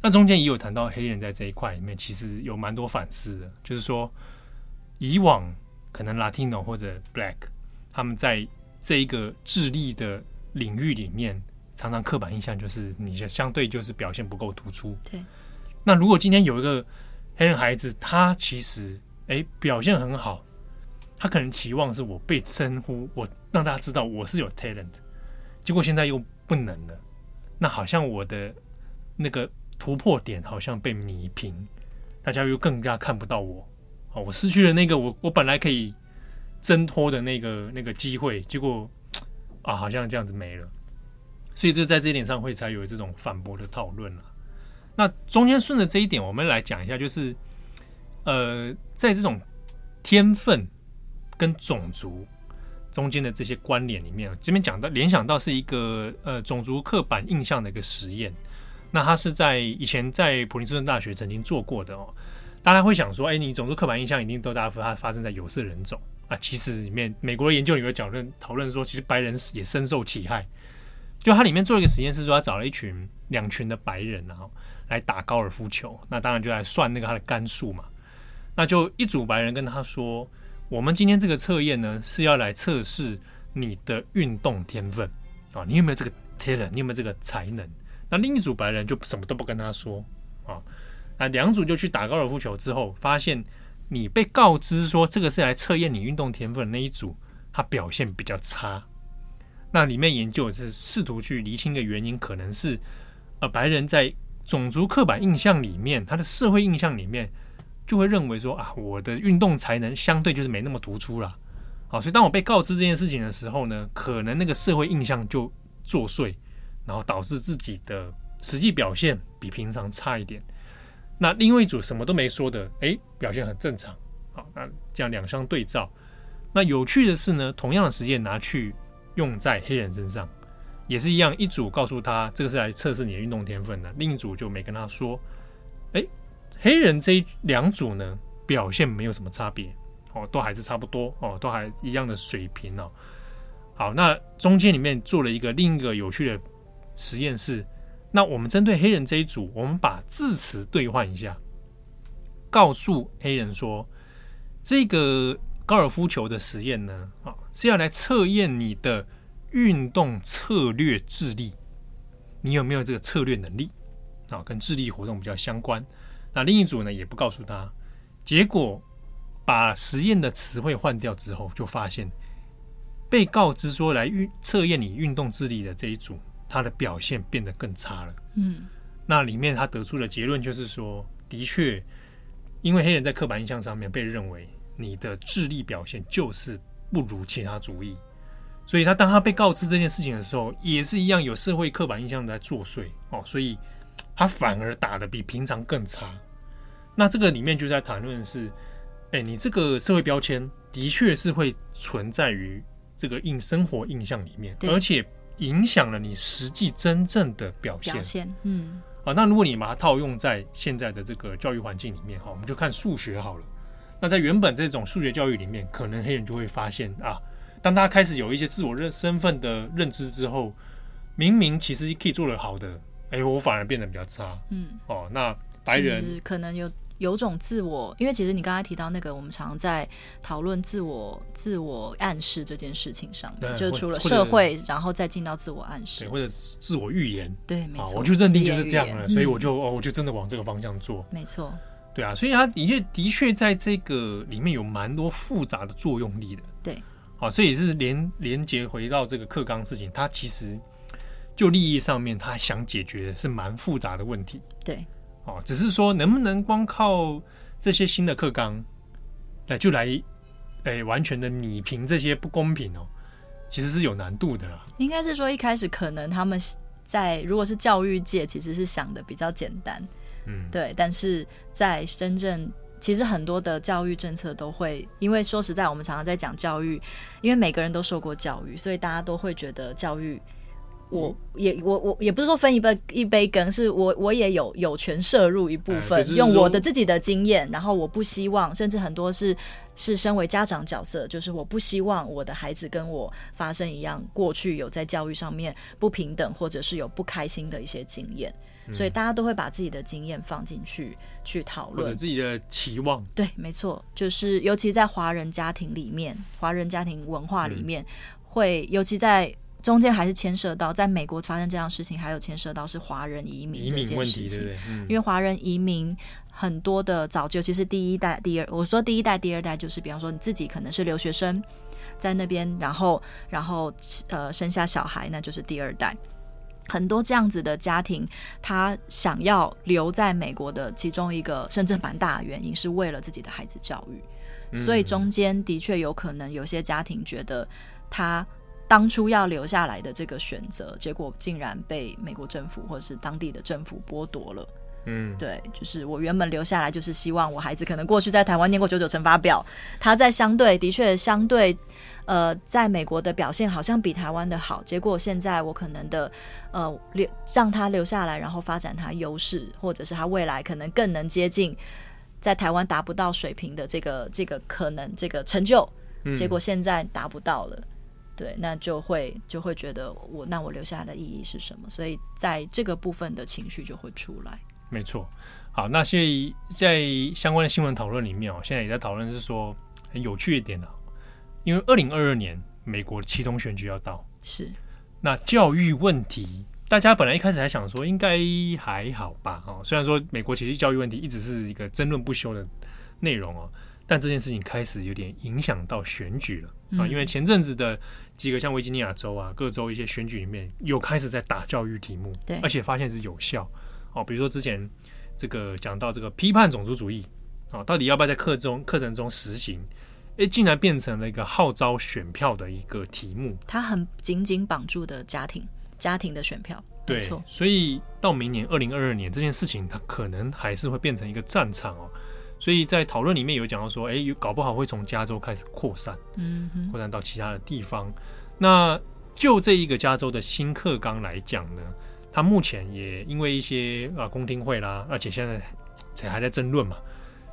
那中间也有谈到黑人在这一块里面，其实有蛮多反思的，就是说。以往可能 Latino 或者 Black，他们在这一个智力的领域里面，常常刻板印象就是你相对就是表现不够突出。对。那如果今天有一个黑人孩子，他其实诶表现很好，他可能期望是我被称呼，我让大家知道我是有 talent，结果现在又不能了，那好像我的那个突破点好像被弭平，大家又更加看不到我。哦，我失去了那个我我本来可以挣脱的那个那个机会，结果啊，好像这样子没了，所以就在这一点上会才有这种反驳的讨论了。那中间顺着这一点，我们来讲一下，就是呃，在这种天分跟种族中间的这些关联里面，这边讲到联想到是一个呃种族刻板印象的一个实验，那它是在以前在普林斯顿大学曾经做过的哦。大家会想说，哎，你种族刻板印象一定都大发发生在有色人种啊？其实里面美国的研究里面讨论讨论说，其实白人也深受其害。就它里面做一个实验，是说他找了一群两群的白人，然后来打高尔夫球。那当然就来算那个他的杆数嘛。那就一组白人跟他说，我们今天这个测验呢是要来测试你的运动天分啊，你有没有这个 talent？你有没有这个才能？那另一组白人就什么都不跟他说啊。啊两组就去打高尔夫球之后，发现你被告知说这个是来测验你运动天分的那一组，他表现比较差。那里面研究是试图去厘清的原因，可能是呃白人在种族刻板印象里面，他的社会印象里面就会认为说啊，我的运动才能相对就是没那么突出了。好，所以当我被告知这件事情的时候呢，可能那个社会印象就作祟，然后导致自己的实际表现比平常差一点。那另外一组什么都没说的，诶，表现很正常，好，那这样两相对照，那有趣的是呢，同样的实验拿去用在黑人身上，也是一样，一组告诉他这个是来测试你的运动天分的，另一组就没跟他说。哎，黑人这两组呢，表现没有什么差别哦，都还是差不多哦，都还一样的水平哦。好，那中间里面做了一个另一个有趣的实验是，那我们针对黑人这一组，我们把字词兑换一下，告诉黑人说，这个高尔夫球的实验呢，啊，是要来测验你的运动策略智力，你有没有这个策略能力啊？跟智力活动比较相关。那另一组呢，也不告诉他，结果把实验的词汇换掉之后，就发现。被告知说来运测验你运动智力的这一组，他的表现变得更差了。嗯，那里面他得出的结论就是说，的确，因为黑人在刻板印象上面被认为你的智力表现就是不如其他族裔，所以他当他被告知这件事情的时候，也是一样有社会刻板印象在作祟哦，所以他反而打得比平常更差。那这个里面就在谈论是，哎，你这个社会标签的确是会存在于。这个印生活印象里面，而且影响了你实际真正的表现。表现，嗯，啊，那如果你把它套用在现在的这个教育环境里面，哈，我们就看数学好了。那在原本这种数学教育里面，可能黑人就会发现啊，当他开始有一些自我认身份的认知之后，明明其实可以做得好的，哎，我反而变得比较差。嗯，哦，那白人可能有。有种自我，因为其实你刚才提到那个，我们常在讨论自我、自我暗示这件事情上面，就除了社会，然后再进到自我暗示，或者自我预言。对，没错，我就认定就是这样了，所以我就哦，我就真的往这个方向做。没错，对啊，所以他的确的确在这个里面有蛮多复杂的作用力的。对，好，所以是连连接回到这个课纲事情，他其实就利益上面，他想解决的是蛮复杂的问题。对。哦，只是说能不能光靠这些新的课纲来就来，哎，完全的弭平这些不公平哦，其实是有难度的啦。应该是说一开始可能他们在如果是教育界，其实是想的比较简单，嗯，对。但是在深圳其实很多的教育政策都会，因为说实在，我们常常在讲教育，因为每个人都受过教育，所以大家都会觉得教育。我也我我也不是说分一杯一杯羹，是我我也有有权摄入一部分，用我的自己的经验，然后我不希望，甚至很多是是身为家长角色，就是我不希望我的孩子跟我发生一样，过去有在教育上面不平等，或者是有不开心的一些经验，所以大家都会把自己的经验放进去去讨论，或者自己的期望。对，没错，就是尤其在华人家庭里面，华人家庭文化里面，会尤其在。中间还是牵涉到，在美国发生这样的事情，还有牵涉到是华人移民这件事情。因为华人移民很多的早就，其实第一代、第二，我说第一代、第二代，就是比方说你自己可能是留学生，在那边，然后然后呃生下小孩，那就是第二代。很多这样子的家庭，他想要留在美国的其中一个甚至蛮大的原因，是为了自己的孩子教育。所以中间的确有可能有些家庭觉得他。当初要留下来的这个选择，结果竟然被美国政府或者是当地的政府剥夺了。嗯，对，就是我原本留下来，就是希望我孩子可能过去在台湾念过九九乘法表，他在相对的确相对呃，在美国的表现好像比台湾的好。结果现在我可能的呃留让他留下来，然后发展他优势，或者是他未来可能更能接近在台湾达不到水平的这个这个可能这个成就，结果现在达不到了。对，那就会就会觉得我那我留下来的意义是什么？所以在这个部分的情绪就会出来。没错，好，那现在在相关的新闻讨论里面哦，现在也在讨论是说很有趣一点的，因为二零二二年美国的期中选举要到，是那教育问题，大家本来一开始还想说应该还好吧，哦，虽然说美国其实教育问题一直是一个争论不休的内容哦。但这件事情开始有点影响到选举了啊，因为前阵子的几个像维吉尼亚州啊，各州一些选举里面又开始在打教育题目，对，而且发现是有效哦。比如说之前这个讲到这个批判种族主义啊，到底要不要在课中课程中实行？诶，竟然变成了一个号召选票的一个题目。它很紧紧绑住的家庭家庭的选票，对。所以到明年二零二二年这件事情，它可能还是会变成一个战场哦。所以在讨论里面有讲到说，哎，有搞不好会从加州开始扩散，嗯，扩散到其他的地方。那就这一个加州的新课纲来讲呢，它目前也因为一些啊公听会啦，而且现在才还在争论嘛，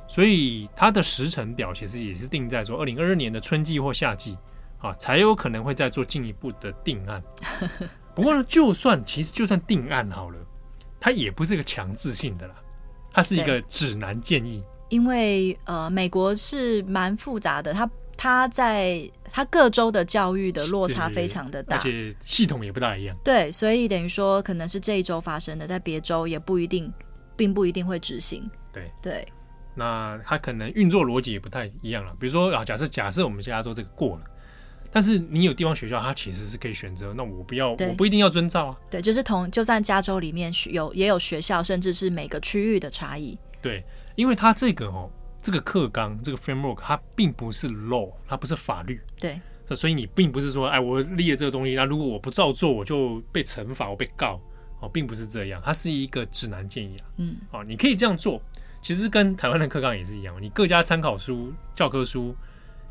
所以它的时程表其实也是定在说二零二二年的春季或夏季啊，才有可能会再做进一步的定案。不过呢，就算其实就算定案好了，它也不是一个强制性的啦，它是一个指南建议。因为呃，美国是蛮复杂的，它。它在它各州的教育的落差非常的大，而且系统也不大一样。对，所以等于说可能是这一周发生的，在别州也不一定，并不一定会执行。对对，那它可能运作逻辑也不太一样了。比如说啊，假设假设我们加州这个过了，但是你有地方学校，它其实是可以选择，那我不要，我不一定要遵照啊。对，就是同就算加州里面有也有学校，甚至是每个区域的差异。对，因为它这个哦。这个课纲，这个 framework，它并不是 law，它不是法律。对，所以你并不是说，哎，我立了这个东西，那如果我不照做，我就被惩罚，我被告，哦，并不是这样，它是一个指南建议啊。嗯，哦，你可以这样做，其实跟台湾的课纲也是一样，你各家参考书、教科书，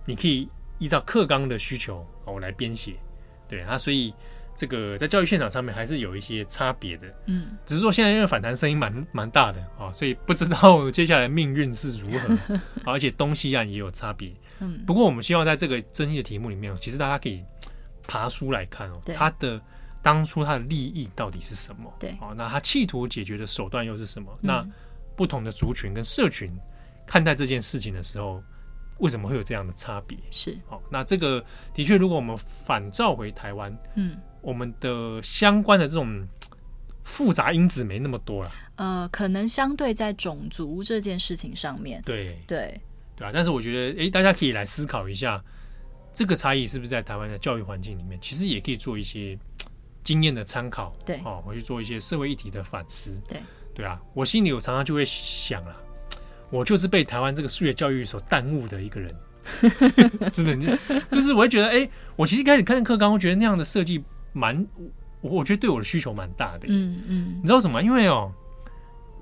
你可以依照课纲的需求，哦，来编写。对啊，所以。这个在教育现场上面还是有一些差别的，嗯，只是说现在因为反弹声音蛮蛮大的啊，所以不知道接下来命运是如何，而且东西岸也有差别，嗯，不过我们希望在这个争议的题目里面，其实大家可以爬书来看哦，他的当初他的利益到底是什么？对，啊，那他企图解决的手段又是什么？那不同的族群跟社群看待这件事情的时候，为什么会有这样的差别？是，好，那这个的确，如果我们反照回台湾，嗯。我们的相关的这种复杂因子没那么多了，呃，可能相对在种族这件事情上面，对对对啊。但是我觉得，哎，大家可以来思考一下，这个差异是不是在台湾的教育环境里面，其实也可以做一些经验的参考，对，哦，回去做一些社会议题的反思，对对啊。我心里我常常就会想啊，我就是被台湾这个数学教育所耽误的一个人，是不是？就是我会觉得，哎，我其实开始看课纲，我觉得那样的设计。蛮，我我觉得对我的需求蛮大的。嗯嗯，你知道什么？因为哦，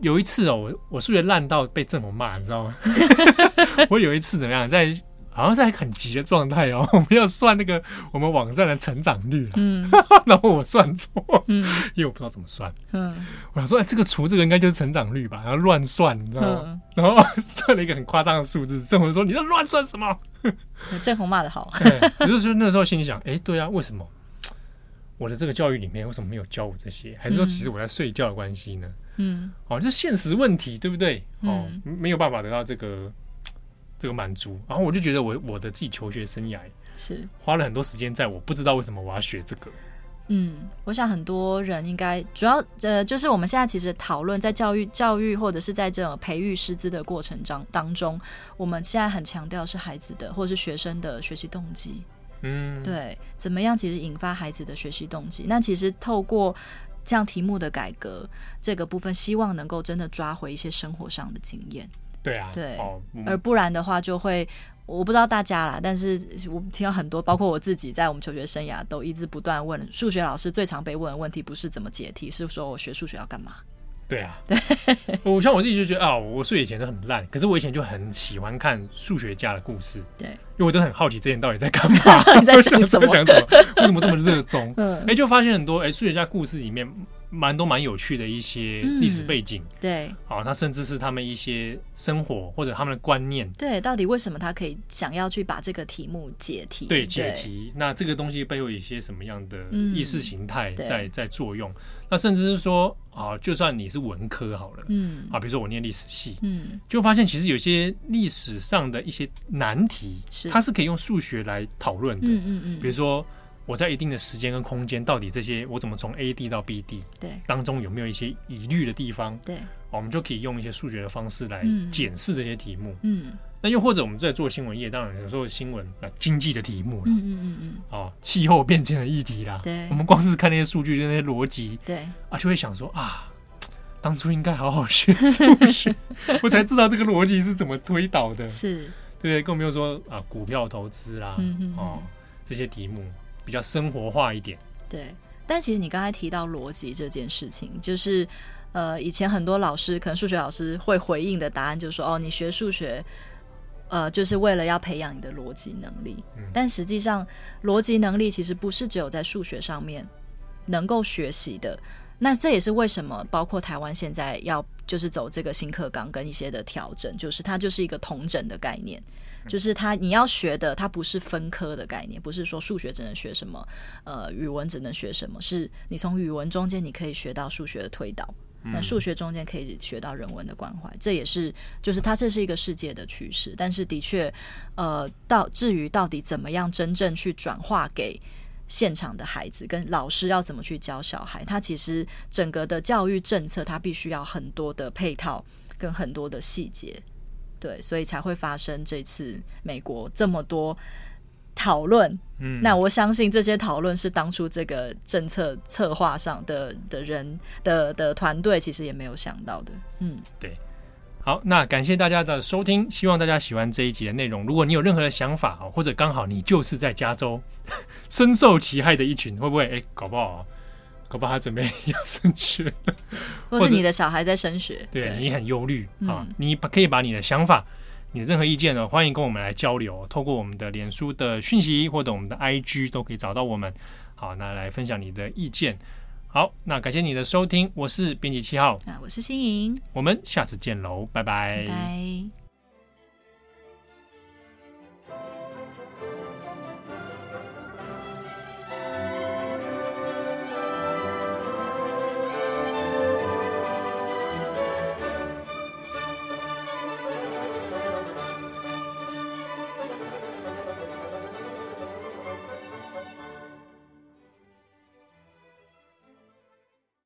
有一次哦，我我数学烂到被政府骂，你知道吗？我有一次怎么样，在好像在很急的状态哦，我们要算那个我们网站的成长率，嗯，然后我算错，嗯，因为我不知道怎么算，嗯，我想说，哎，这个除这个应该就是成长率吧？然后乱算，你知道吗？嗯、然后算了一个很夸张的数字，政府说你在乱算什么？郑红骂的好，对，就是那时候心里想，哎，对啊，为什么？我的这个教育里面为什么没有教我这些？还是说其实我在睡觉的关系呢？嗯，哦，这是现实问题，对不对？哦，嗯、没有办法得到这个这个满足。然后我就觉得我我的自己求学生涯是花了很多时间在我不知道为什么我要学这个。嗯，我想很多人应该主要呃，就是我们现在其实讨论在教育教育或者是在这种培育师资的过程当当中，我们现在很强调是孩子的或者是学生的学习动机。嗯，对，怎么样？其实引发孩子的学习动机。那其实透过这样题目的改革这个部分，希望能够真的抓回一些生活上的经验。对啊，对，哦嗯、而不然的话，就会我不知道大家啦，但是我听到很多，包括我自己，在我们求学生涯都一直不断问数学老师最常被问的问题，不是怎么解题，是说我学数学要干嘛？对啊，对，我像我自己就觉得啊，我数学以前都很烂，可是我以前就很喜欢看数学家的故事，对，因为我都很好奇这些人到底在干嘛，你在想 什么？想什么？为什么这么热衷？嗯，哎、欸，就发现很多哎，数学家故事里面。蛮多蛮有趣的一些历史背景，嗯、对，好、哦，他甚至是他们一些生活或者他们的观念，对，到底为什么他可以想要去把这个题目解题？对，解题。那这个东西背后有一些什么样的意识形态在、嗯、在作用？那甚至是说啊，就算你是文科好了，嗯，啊，比如说我念历史系，嗯，就发现其实有些历史上的一些难题，是。它是可以用数学来讨论的，嗯嗯嗯，比如说。我在一定的时间跟空间，到底这些我怎么从 A 地到 B 地？对，当中有没有一些疑虑的地方？对，我们就可以用一些数学的方式来检视这些题目。嗯，那又或者我们在做新闻业，当然有时候新闻啊，经济的题目，嗯嗯嗯嗯，哦，气候变迁的议题啦，对，我们光是看那些数据，那些逻辑，对啊，就会想说啊，当初应该好好学数学，我才知道这个逻辑是怎么推导的。是，对，更没有说啊，股票投资啦，哦，这些题目。比较生活化一点，对。但其实你刚才提到逻辑这件事情，就是呃，以前很多老师，可能数学老师会回应的答案就是说，哦，你学数学，呃，就是为了要培养你的逻辑能力。嗯、但实际上，逻辑能力其实不是只有在数学上面能够学习的。那这也是为什么，包括台湾现在要就是走这个新课纲跟一些的调整，就是它就是一个同整的概念。就是他，你要学的，它不是分科的概念，不是说数学只能学什么，呃，语文只能学什么，是你从语文中间你可以学到数学的推导，那数学中间可以学到人文的关怀，这也是，就是它这是一个世界的趋势。但是的确，呃，到至于到底怎么样真正去转化给现场的孩子，跟老师要怎么去教小孩，他其实整个的教育政策，它必须要很多的配套跟很多的细节。对，所以才会发生这次美国这么多讨论。嗯，那我相信这些讨论是当初这个政策策划上的的人的的团队其实也没有想到的。嗯，对。好，那感谢大家的收听，希望大家喜欢这一集的内容。如果你有任何的想法啊，或者刚好你就是在加州 深受其害的一群，会不会哎，搞不好？搞不好他准备要升学，或是你的小孩在升学，对，对你很忧虑啊！嗯、你把可以把你的想法、你的任何意见呢，欢迎跟我们来交流，透过我们的脸书的讯息或者我们的 IG 都可以找到我们。好，那来分享你的意见。好，那感谢你的收听，我是编辑七号，啊，我是新颖，我们下次见喽，拜拜。拜拜。